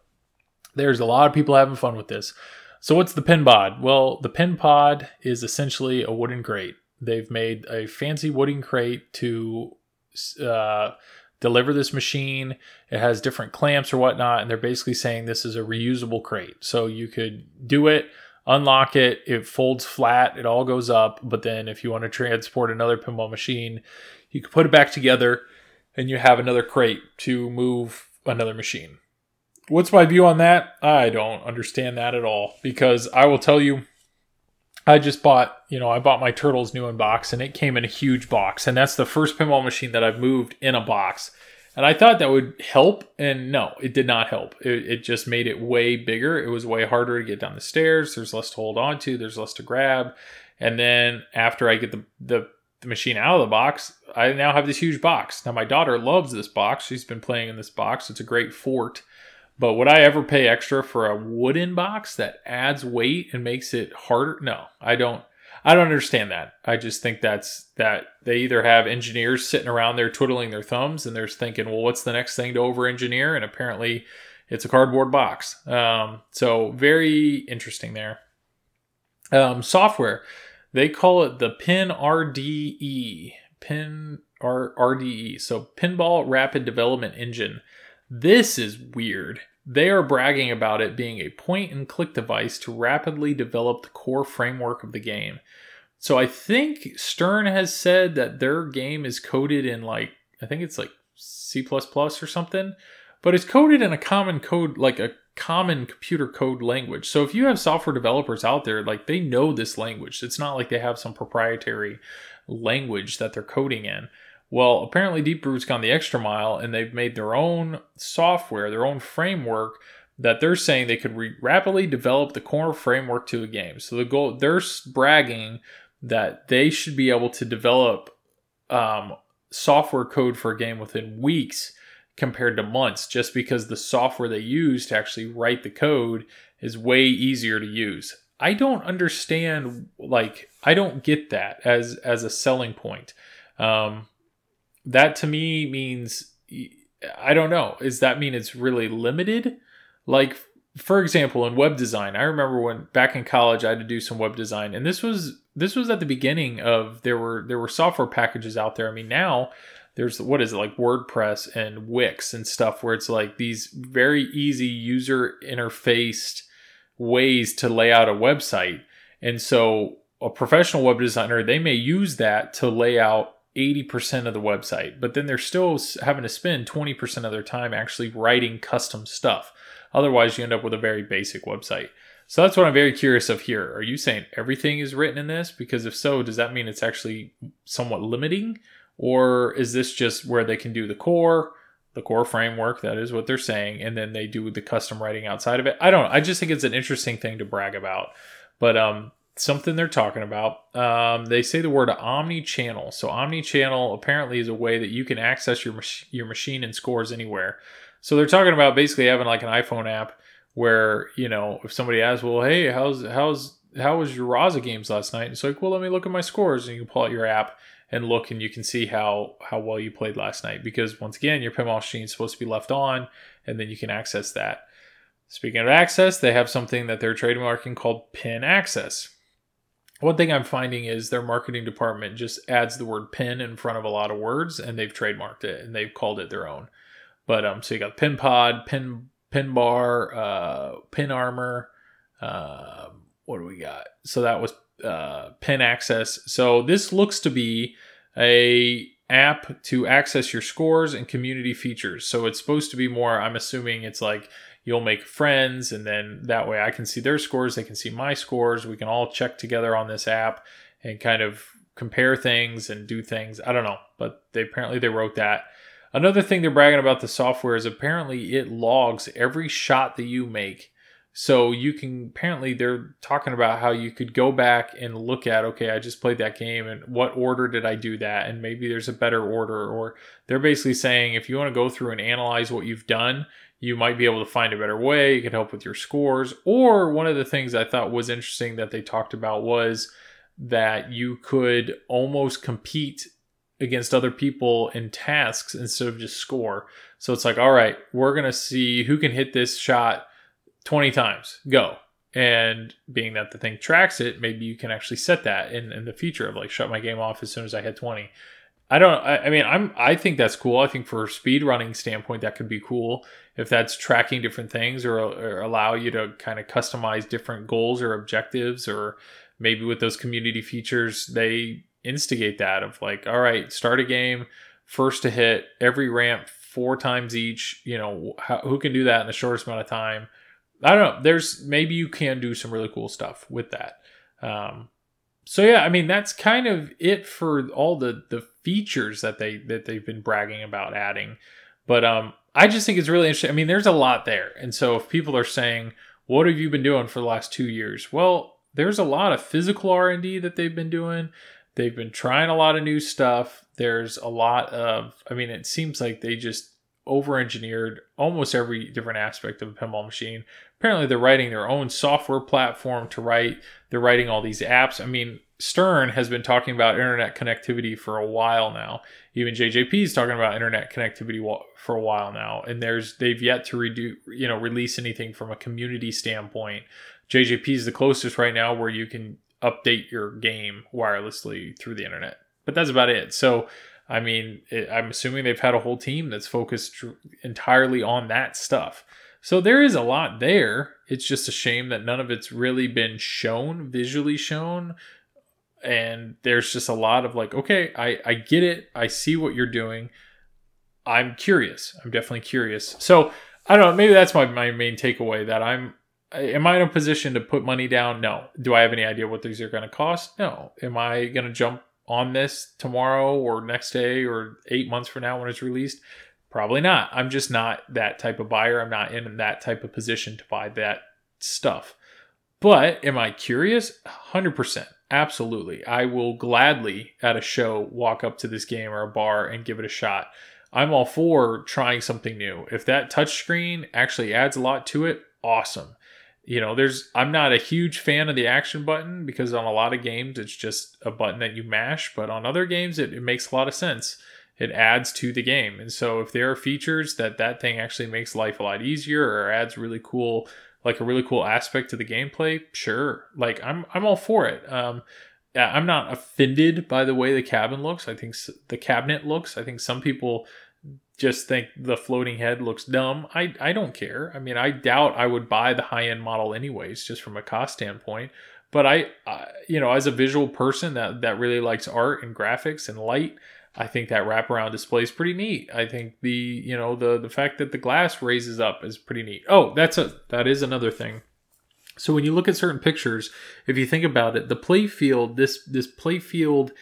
[SPEAKER 3] there's a lot of people having fun with this. So what's the pin pod? Well, the pin pod is essentially a wooden crate. They've made a fancy wooden crate to uh, deliver this machine. It has different clamps or whatnot, and they're basically saying this is a reusable crate. So you could do it unlock it, it folds flat, it all goes up. But then if you want to transport another pinball machine, you can put it back together and you have another crate to move another machine. What's my view on that? I don't understand that at all because I will tell you I just bought, you know, I bought my Turtles new in box and it came in a huge box. And that's the first pinball machine that I've moved in a box. And I thought that would help. And no, it did not help. It, it just made it way bigger. It was way harder to get down the stairs. There's less to hold on to, there's less to grab. And then after I get the, the, the machine out of the box, I now have this huge box. Now, my daughter loves this box. She's been playing in this box. It's a great fort but would I ever pay extra for a wooden box that adds weight and makes it harder? No, I don't. I don't understand that. I just think that's that they either have engineers sitting around there twiddling their thumbs and they're thinking, well, what's the next thing to over engineer? And apparently it's a cardboard box. Um, so very interesting there. Um, software, they call it the Pin RDE, Pin R- RDE. So Pinball Rapid Development Engine. This is weird. They are bragging about it being a point and click device to rapidly develop the core framework of the game. So I think Stern has said that their game is coded in like I think it's like C++ or something, but it's coded in a common code like a common computer code language. So if you have software developers out there like they know this language. It's not like they have some proprietary language that they're coding in. Well, apparently Deeproot's gone the extra mile and they've made their own software, their own framework that they're saying they could re- rapidly develop the core framework to a game. So the goal, they're bragging that they should be able to develop um, software code for a game within weeks compared to months, just because the software they use to actually write the code is way easier to use. I don't understand, like, I don't get that as as a selling point. Um, that to me means I don't know. Does that mean it's really limited? Like for example, in web design, I remember when back in college I had to do some web design, and this was this was at the beginning of there were there were software packages out there. I mean now there's what is it like WordPress and Wix and stuff where it's like these very easy user interfaced ways to lay out a website. And so a professional web designer, they may use that to lay out 80% of the website, but then they're still having to spend 20% of their time actually writing custom stuff. Otherwise, you end up with a very basic website. So that's what I'm very curious of here. Are you saying everything is written in this? Because if so, does that mean it's actually somewhat limiting? Or is this just where they can do the core, the core framework? That is what they're saying. And then they do the custom writing outside of it. I don't know. I just think it's an interesting thing to brag about. But um, something they're talking about. Um, they say the word omni-channel. So omni-channel apparently is a way that you can access your mach- your machine and scores anywhere. So they're talking about basically having like an iPhone app where you know if somebody asks, well, hey, how's how's how was your Raza games last night? It's like, well, let me look at my scores, and you can pull out your app and look, and you can see how how well you played last night. Because once again, your pinball machine is supposed to be left on, and then you can access that. Speaking of access, they have something that they're trademarking called Pin Access. One thing I'm finding is their marketing department just adds the word pin in front of a lot of words and they've trademarked it and they've called it their own. But um, so you got pin pod, pin pin bar, uh, pin armor. Uh, what do we got? So that was uh, pin access. So this looks to be a app to access your scores and community features. So it's supposed to be more. I'm assuming it's like you'll make friends and then that way I can see their scores, they can see my scores. We can all check together on this app and kind of compare things and do things. I don't know, but they apparently they wrote that. Another thing they're bragging about the software is apparently it logs every shot that you make. So you can apparently they're talking about how you could go back and look at okay, I just played that game and what order did I do that and maybe there's a better order or they're basically saying if you want to go through and analyze what you've done, you might be able to find a better way. It could help with your scores. Or one of the things I thought was interesting that they talked about was that you could almost compete against other people in tasks instead of just score. So it's like, all right, we're going to see who can hit this shot 20 times. Go. And being that the thing tracks it, maybe you can actually set that in, in the future of like shut my game off as soon as I hit 20. I don't. I, I, mean, I'm. I think that's cool. I think for a speed running standpoint, that could be cool if that's tracking different things or, or allow you to kind of customize different goals or objectives, or maybe with those community features, they instigate that of like, all right, start a game, first to hit every ramp four times each. You know, how, who can do that in the shortest amount of time? I don't know. There's maybe you can do some really cool stuff with that. Um, so yeah, I mean that's kind of it for all the the features that they that they've been bragging about adding. But um, I just think it's really interesting. I mean, there's a lot there, and so if people are saying, "What have you been doing for the last two years?" Well, there's a lot of physical R and D that they've been doing. They've been trying a lot of new stuff. There's a lot of, I mean, it seems like they just over engineered almost every different aspect of a pinball machine. Apparently, they're writing their own software platform to write, they're writing all these apps. I mean, Stern has been talking about internet connectivity for a while now. Even JJP is talking about internet connectivity for a while now, and there's they've yet to redo, you know, release anything from a community standpoint. JJP is the closest right now where you can update your game wirelessly through the internet, but that's about it. So I mean, it, I'm assuming they've had a whole team that's focused tr- entirely on that stuff. So there is a lot there. It's just a shame that none of it's really been shown, visually shown. And there's just a lot of like, okay, I, I get it. I see what you're doing. I'm curious. I'm definitely curious. So I don't know. Maybe that's my, my main takeaway that I'm, am I in a position to put money down? No. Do I have any idea what these are going to cost? No. Am I going to jump on this tomorrow or next day or eight months from now when it's released? Probably not. I'm just not that type of buyer. I'm not in that type of position to buy that stuff. But am I curious? 100%. Absolutely. I will gladly at a show walk up to this game or a bar and give it a shot. I'm all for trying something new. If that touchscreen actually adds a lot to it, awesome you know there's i'm not a huge fan of the action button because on a lot of games it's just a button that you mash but on other games it, it makes a lot of sense. It adds to the game. And so if there are features that that thing actually makes life a lot easier or adds really cool like a really cool aspect to the gameplay sure. Like i'm i'm all for it. Um i'm not offended by the way the cabin looks i think the cabinet looks i think some people just think the floating head looks dumb. I, I don't care. I mean, I doubt I would buy the high end model anyways, just from a cost standpoint. But I, I, you know, as a visual person that that really likes art and graphics and light, I think that wraparound display is pretty neat. I think the you know the the fact that the glass raises up is pretty neat. Oh, that's a that is another thing. So when you look at certain pictures, if you think about it, the play field this this play field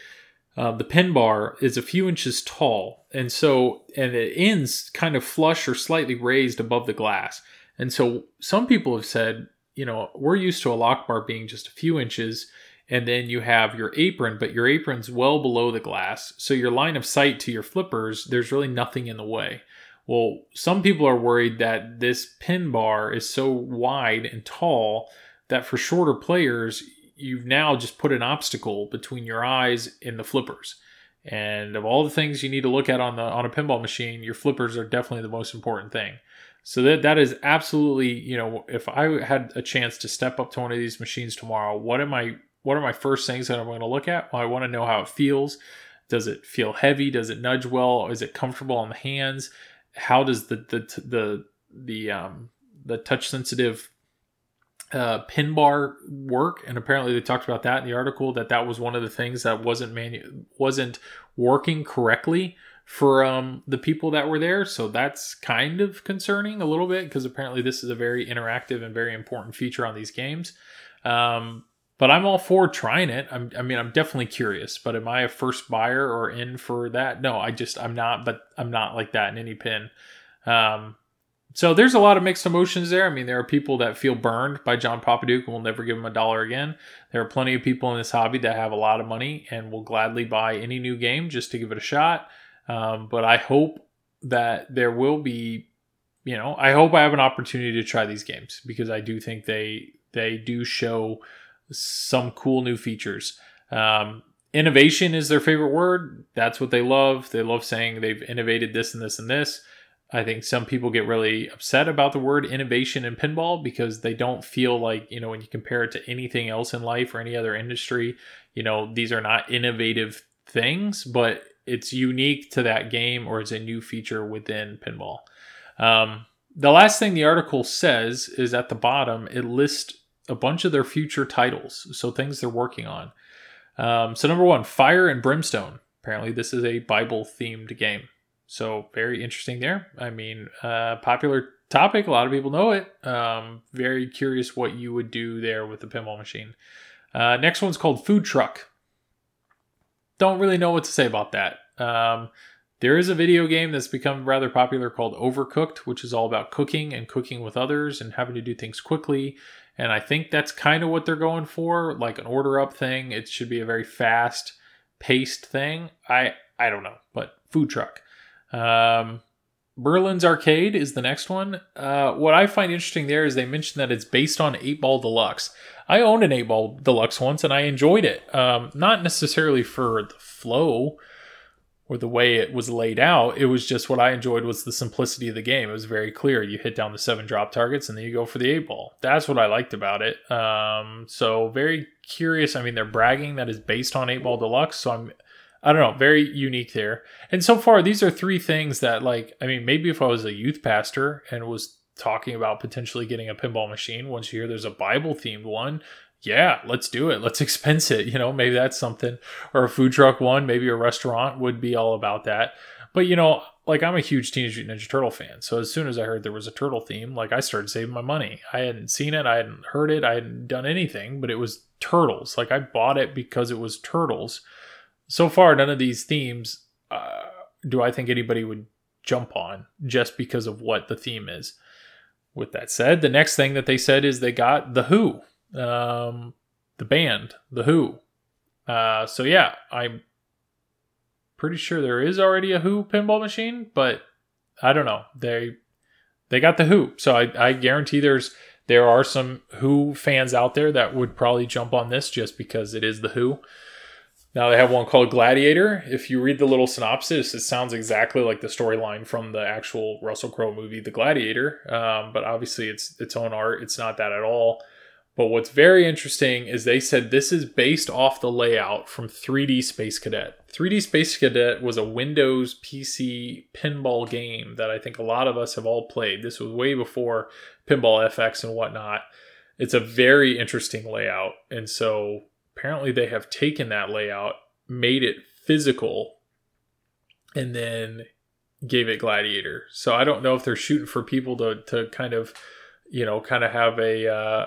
[SPEAKER 3] uh, the pin bar is a few inches tall, and so and it ends kind of flush or slightly raised above the glass. And so some people have said, you know, we're used to a lock bar being just a few inches, and then you have your apron, but your apron's well below the glass, so your line of sight to your flippers, there's really nothing in the way. Well, some people are worried that this pin bar is so wide and tall that for shorter players, you've now just put an obstacle between your eyes and the flippers. And of all the things you need to look at on the on a pinball machine, your flippers are definitely the most important thing. So that that is absolutely, you know, if I had a chance to step up to one of these machines tomorrow, what am I what are my first things that I'm going to look at? Well, I want to know how it feels. Does it feel heavy? Does it nudge well? Is it comfortable on the hands? How does the the the the um the touch sensitive uh, pin bar work, and apparently they talked about that in the article that that was one of the things that wasn't manu- wasn't working correctly for um, the people that were there. So that's kind of concerning a little bit because apparently this is a very interactive and very important feature on these games. Um, but I'm all for trying it. I'm, I mean, I'm definitely curious. But am I a first buyer or in for that? No, I just I'm not. But I'm not like that in any pin. Um, so there's a lot of mixed emotions there. I mean, there are people that feel burned by John Popadiuk and will never give him a dollar again. There are plenty of people in this hobby that have a lot of money and will gladly buy any new game just to give it a shot. Um, but I hope that there will be, you know, I hope I have an opportunity to try these games because I do think they they do show some cool new features. Um, innovation is their favorite word. That's what they love. They love saying they've innovated this and this and this. I think some people get really upset about the word innovation in pinball because they don't feel like, you know, when you compare it to anything else in life or any other industry, you know, these are not innovative things, but it's unique to that game or it's a new feature within pinball. Um, the last thing the article says is at the bottom, it lists a bunch of their future titles, so things they're working on. Um, so, number one, Fire and Brimstone. Apparently, this is a Bible themed game. So very interesting there. I mean, uh, popular topic. A lot of people know it. Um, very curious what you would do there with the pinball machine. Uh, next one's called Food Truck. Don't really know what to say about that. Um, there is a video game that's become rather popular called Overcooked, which is all about cooking and cooking with others and having to do things quickly. And I think that's kind of what they're going for, like an order up thing. It should be a very fast paced thing. I I don't know, but food truck. Um, Merlin's Arcade is the next one. Uh, what I find interesting there is they mentioned that it's based on 8 Ball Deluxe. I owned an 8 Ball Deluxe once and I enjoyed it. Um, not necessarily for the flow or the way it was laid out. It was just what I enjoyed was the simplicity of the game. It was very clear. You hit down the seven drop targets and then you go for the 8 ball. That's what I liked about it. Um, so very curious. I mean, they're bragging that is based on 8 Ball Deluxe. So I'm I don't know, very unique there. And so far, these are three things that, like, I mean, maybe if I was a youth pastor and was talking about potentially getting a pinball machine, once you hear there's a Bible themed one, yeah, let's do it. Let's expense it. You know, maybe that's something. Or a food truck one, maybe a restaurant would be all about that. But, you know, like I'm a huge Teenage Mutant Ninja Turtle fan. So as soon as I heard there was a turtle theme, like I started saving my money. I hadn't seen it, I hadn't heard it, I hadn't done anything, but it was turtles. Like I bought it because it was turtles so far, none of these themes uh, do I think anybody would jump on just because of what the theme is. With that said, the next thing that they said is they got The Who, um, the band, The Who. Uh, so yeah, I'm pretty sure there is already a Who pinball machine, but I don't know. They they got The Who, so I, I guarantee there's there are some Who fans out there that would probably jump on this just because it is The Who. Now they have one called Gladiator. If you read the little synopsis, it sounds exactly like the storyline from the actual Russell Crowe movie, The Gladiator. Um, but obviously, it's its own art. It's not that at all. But what's very interesting is they said this is based off the layout from 3D Space Cadet. 3D Space Cadet was a Windows PC pinball game that I think a lot of us have all played. This was way before Pinball FX and whatnot. It's a very interesting layout. And so apparently they have taken that layout, made it physical, and then gave it Gladiator. So I don't know if they're shooting for people to to kind of, you know, kind of have a uh,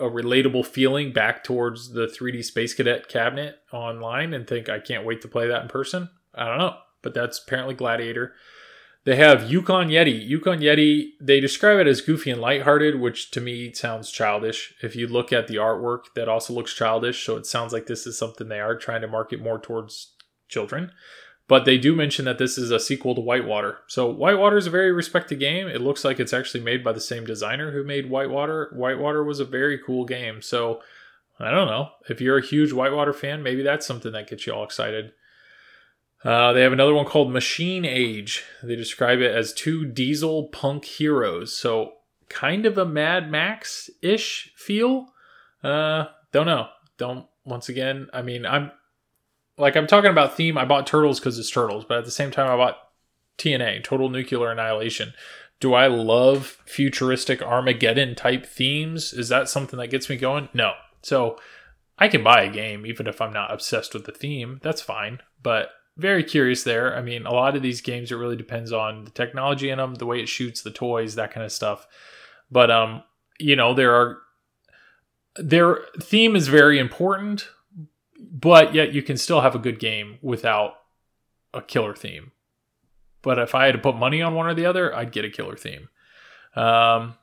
[SPEAKER 3] a relatable feeling back towards the 3D Space Cadet cabinet online and think I can't wait to play that in person. I don't know, but that's apparently Gladiator. They have Yukon Yeti. Yukon Yeti, they describe it as goofy and lighthearted, which to me sounds childish. If you look at the artwork, that also looks childish. So it sounds like this is something they are trying to market more towards children. But they do mention that this is a sequel to Whitewater. So Whitewater is a very respected game. It looks like it's actually made by the same designer who made Whitewater. Whitewater was a very cool game. So I don't know. If you're a huge Whitewater fan, maybe that's something that gets you all excited. Uh, they have another one called Machine Age. They describe it as two diesel punk heroes. So kind of a Mad Max ish feel. Uh, don't know. Don't once again. I mean, I'm like I'm talking about theme. I bought Turtles because it's Turtles, but at the same time, I bought TNA, Total Nuclear Annihilation. Do I love futuristic Armageddon type themes? Is that something that gets me going? No. So I can buy a game even if I'm not obsessed with the theme. That's fine. But very curious there. I mean, a lot of these games, it really depends on the technology in them, the way it shoots, the toys, that kind of stuff. But um, you know, there are their theme is very important, but yet you can still have a good game without a killer theme. But if I had to put money on one or the other, I'd get a killer theme. Um,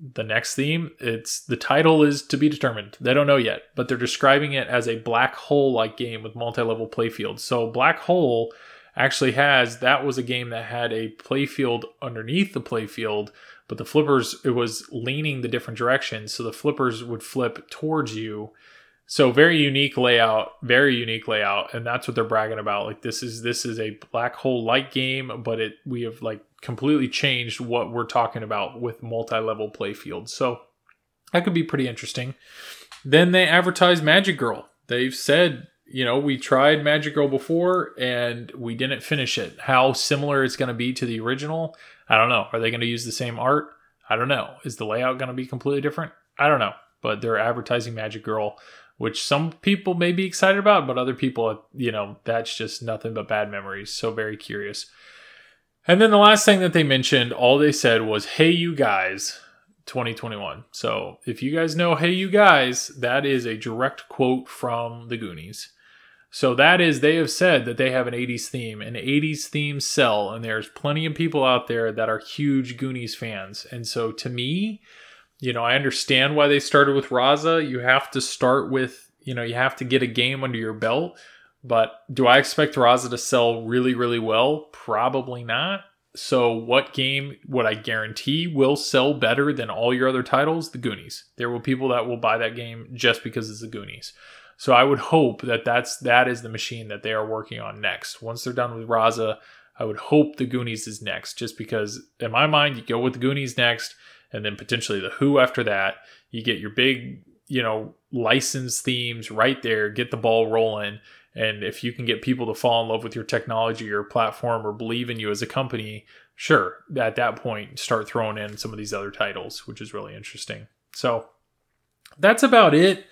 [SPEAKER 3] the next theme it's the title is to be determined they don't know yet but they're describing it as a black hole like game with multi-level playfields so black hole actually has that was a game that had a playfield underneath the playfield but the flippers it was leaning the different directions so the flippers would flip towards you so very unique layout very unique layout and that's what they're bragging about like this is this is a black hole light game but it we have like completely changed what we're talking about with multi-level playfields. So that could be pretty interesting. Then they advertise Magic Girl. They've said, you know, we tried Magic Girl before and we didn't finish it. How similar it's going to be to the original, I don't know. Are they going to use the same art? I don't know. Is the layout going to be completely different? I don't know. But they're advertising Magic Girl, which some people may be excited about, but other people, you know, that's just nothing but bad memories. So very curious. And then the last thing that they mentioned, all they said was, hey, you guys, 2021. So if you guys know, hey, you guys, that is a direct quote from the Goonies. So that is, they have said that they have an 80s theme, and 80s theme sell, and there's plenty of people out there that are huge Goonies fans. And so to me, you know, I understand why they started with Raza. You have to start with, you know, you have to get a game under your belt. But do I expect Raza to sell really, really well? Probably not. So, what game would I guarantee will sell better than all your other titles? The Goonies. There will people that will buy that game just because it's the Goonies. So, I would hope that that's that is the machine that they are working on next. Once they're done with Raza, I would hope the Goonies is next, just because in my mind, you go with the Goonies next, and then potentially the Who after that. You get your big, you know, license themes right there. Get the ball rolling and if you can get people to fall in love with your technology or platform or believe in you as a company, sure, at that point, start throwing in some of these other titles, which is really interesting. So that's about it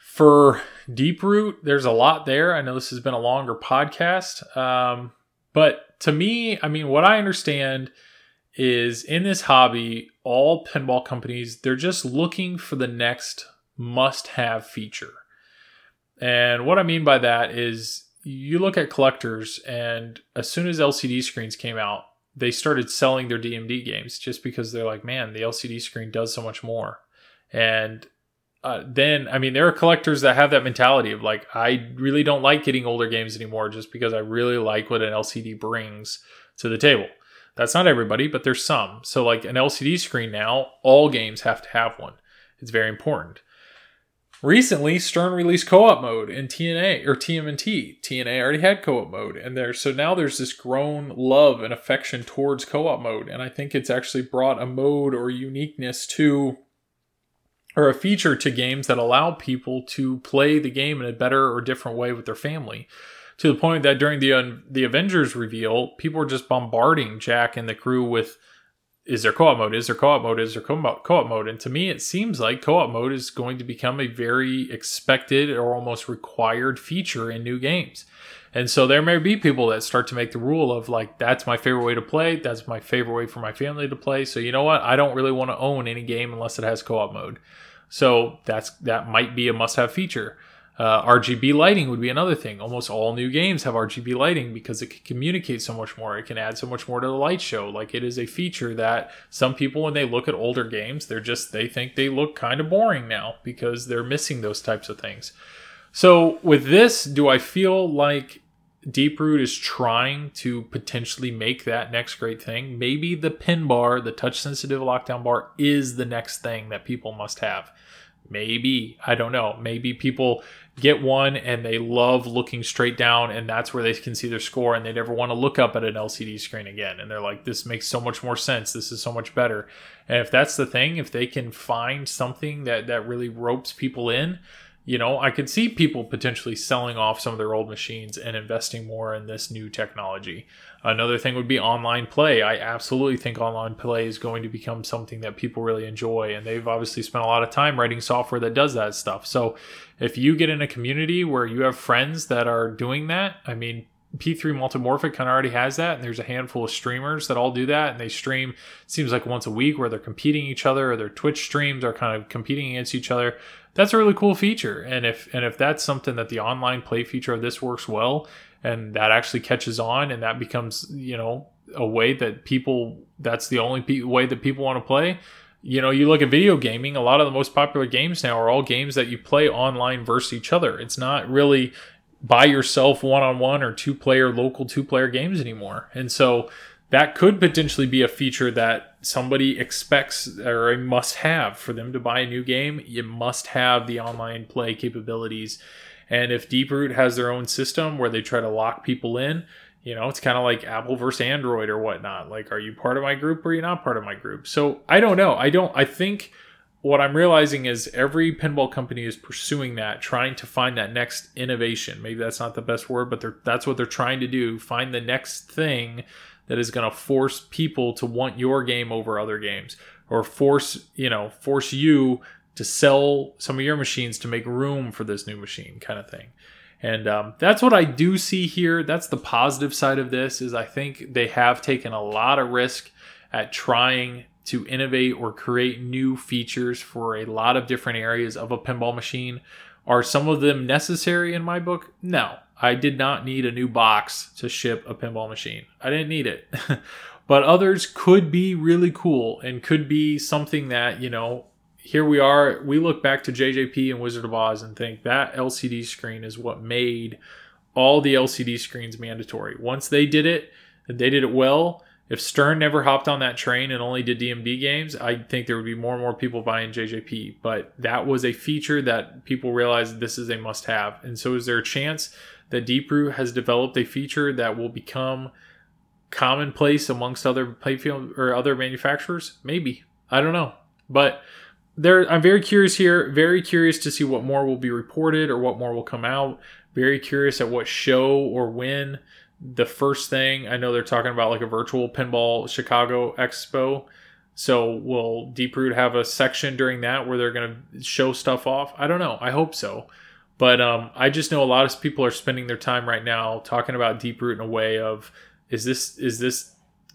[SPEAKER 3] for Deeproot. There's a lot there. I know this has been a longer podcast. Um, but to me, I mean, what I understand is in this hobby, all pinball companies, they're just looking for the next must have feature and what I mean by that is you look at collectors, and as soon as LCD screens came out, they started selling their DMD games just because they're like, man, the LCD screen does so much more. And uh, then, I mean, there are collectors that have that mentality of like, I really don't like getting older games anymore just because I really like what an LCD brings to the table. That's not everybody, but there's some. So, like an LCD screen now, all games have to have one. It's very important. Recently, Stern released co-op mode in TNA or TMNT. TNA already had co-op mode, and there so now there's this grown love and affection towards co-op mode, and I think it's actually brought a mode or uniqueness to or a feature to games that allow people to play the game in a better or different way with their family. To the point that during the the Avengers reveal, people were just bombarding Jack and the crew with is there co-op mode? Is there co-op mode? Is there co-op mode? And to me, it seems like co-op mode is going to become a very expected or almost required feature in new games. And so there may be people that start to make the rule of like, that's my favorite way to play. That's my favorite way for my family to play. So you know what? I don't really want to own any game unless it has co-op mode. So that's that might be a must-have feature. Uh, RGB lighting would be another thing. Almost all new games have RGB lighting because it can communicate so much more. It can add so much more to the light show. Like it is a feature that some people, when they look at older games, they're just they think they look kind of boring now because they're missing those types of things. So with this, do I feel like Deeproot is trying to potentially make that next great thing? Maybe the pin bar, the touch sensitive lockdown bar, is the next thing that people must have. Maybe. I don't know. Maybe people get one and they love looking straight down and that's where they can see their score and they never want to look up at an LCD screen again. And they're like, this makes so much more sense. This is so much better. And if that's the thing, if they can find something that, that really ropes people in, you know, I could see people potentially selling off some of their old machines and investing more in this new technology. Another thing would be online play. I absolutely think online play is going to become something that people really enjoy, and they've obviously spent a lot of time writing software that does that stuff. So, if you get in a community where you have friends that are doing that, I mean, P3 Multimorphic kind of already has that, and there's a handful of streamers that all do that, and they stream. seems like once a week where they're competing each other, or their Twitch streams are kind of competing against each other that's a really cool feature. And if and if that's something that the online play feature of this works well, and that actually catches on, and that becomes you know a way that people that's the only pe- way that people want to play. You know, you look at video gaming. A lot of the most popular games now are all games that you play online versus each other. It's not really by yourself one on one or two player local two player games anymore. And so that could potentially be a feature that somebody expects or must have for them to buy a new game. You must have the online play capabilities. And if Deeproot has their own system where they try to lock people in, you know, it's kind of like Apple versus Android or whatnot. Like, are you part of my group or are you not part of my group? So I don't know. I don't, I think what I'm realizing is every pinball company is pursuing that, trying to find that next innovation. Maybe that's not the best word, but that's what they're trying to do. Find the next thing that is going to force people to want your game over other games or force, you know, force you to sell some of your machines to make room for this new machine kind of thing. And um, that's what I do see here. That's the positive side of this is I think they have taken a lot of risk at trying to innovate or create new features for a lot of different areas of a pinball machine. Are some of them necessary in my book? No. I did not need a new box to ship a pinball machine. I didn't need it. but others could be really cool and could be something that, you know, here we are. We look back to JJP and Wizard of Oz and think that LCD screen is what made all the LCD screens mandatory. Once they did it, they did it well, if Stern never hopped on that train and only did DMD games, I think there would be more and more people buying JJP. But that was a feature that people realized this is a must have. And so, is there a chance that Deeproot has developed a feature that will become commonplace amongst other playfield or other manufacturers? Maybe. I don't know. But there, I'm very curious here. Very curious to see what more will be reported or what more will come out. Very curious at what show or when the first thing I know they're talking about like a virtual pinball Chicago Expo. So will Deeproot have a section during that where they're going to show stuff off? I don't know. I hope so. But um, I just know a lot of people are spending their time right now talking about Deeproot in a way of is this is this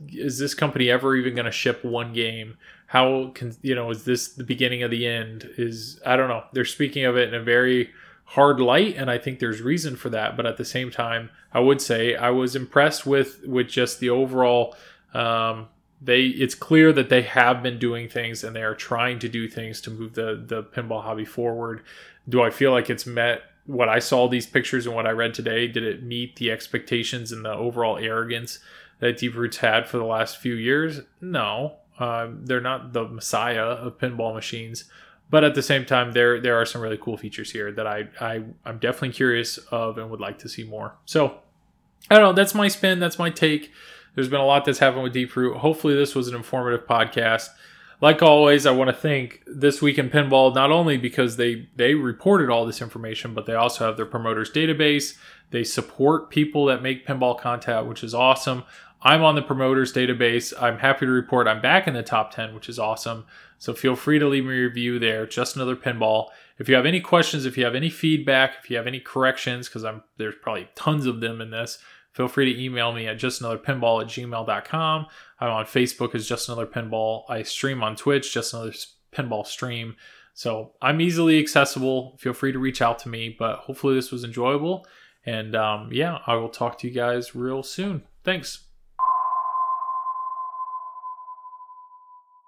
[SPEAKER 3] is this company ever even going to ship one game? How can you know is this the beginning of the end? Is I don't know. They're speaking of it in a very hard light and i think there's reason for that but at the same time i would say i was impressed with with just the overall um, they it's clear that they have been doing things and they are trying to do things to move the the pinball hobby forward do i feel like it's met what i saw these pictures and what i read today? Did it meet the expectations and the overall arrogance that Deeproot's had for the last few years? No. Um, they're not the messiah of pinball machines but at the same time there there are some really cool features here that I, I i'm definitely curious of and would like to see more. So i don't know. That's my spin. That's my take. There's been a lot that's happened with Deeproot hopefully this was an informative podcast like always i want to thank this week in pinball not only because they they reported all this information but they also have their promoters database they support people that make pinball content which is awesome i'm on the promoters database i'm happy to report i'm back in the top 10 which is awesome so feel free to leave me a review there. Just another pinball. If you have any questions, if you have any feedback, if you have any corrections, because I'm there's probably tons of them in this, feel free to email me at justanotherpinball at gmail.com. I'm on Facebook as Just Another Pinball. I stream on Twitch, Just Another Pinball Stream. So I'm easily accessible. Feel free to reach out to me, but hopefully this was enjoyable. And um, yeah, I will talk to you guys real soon. Thanks.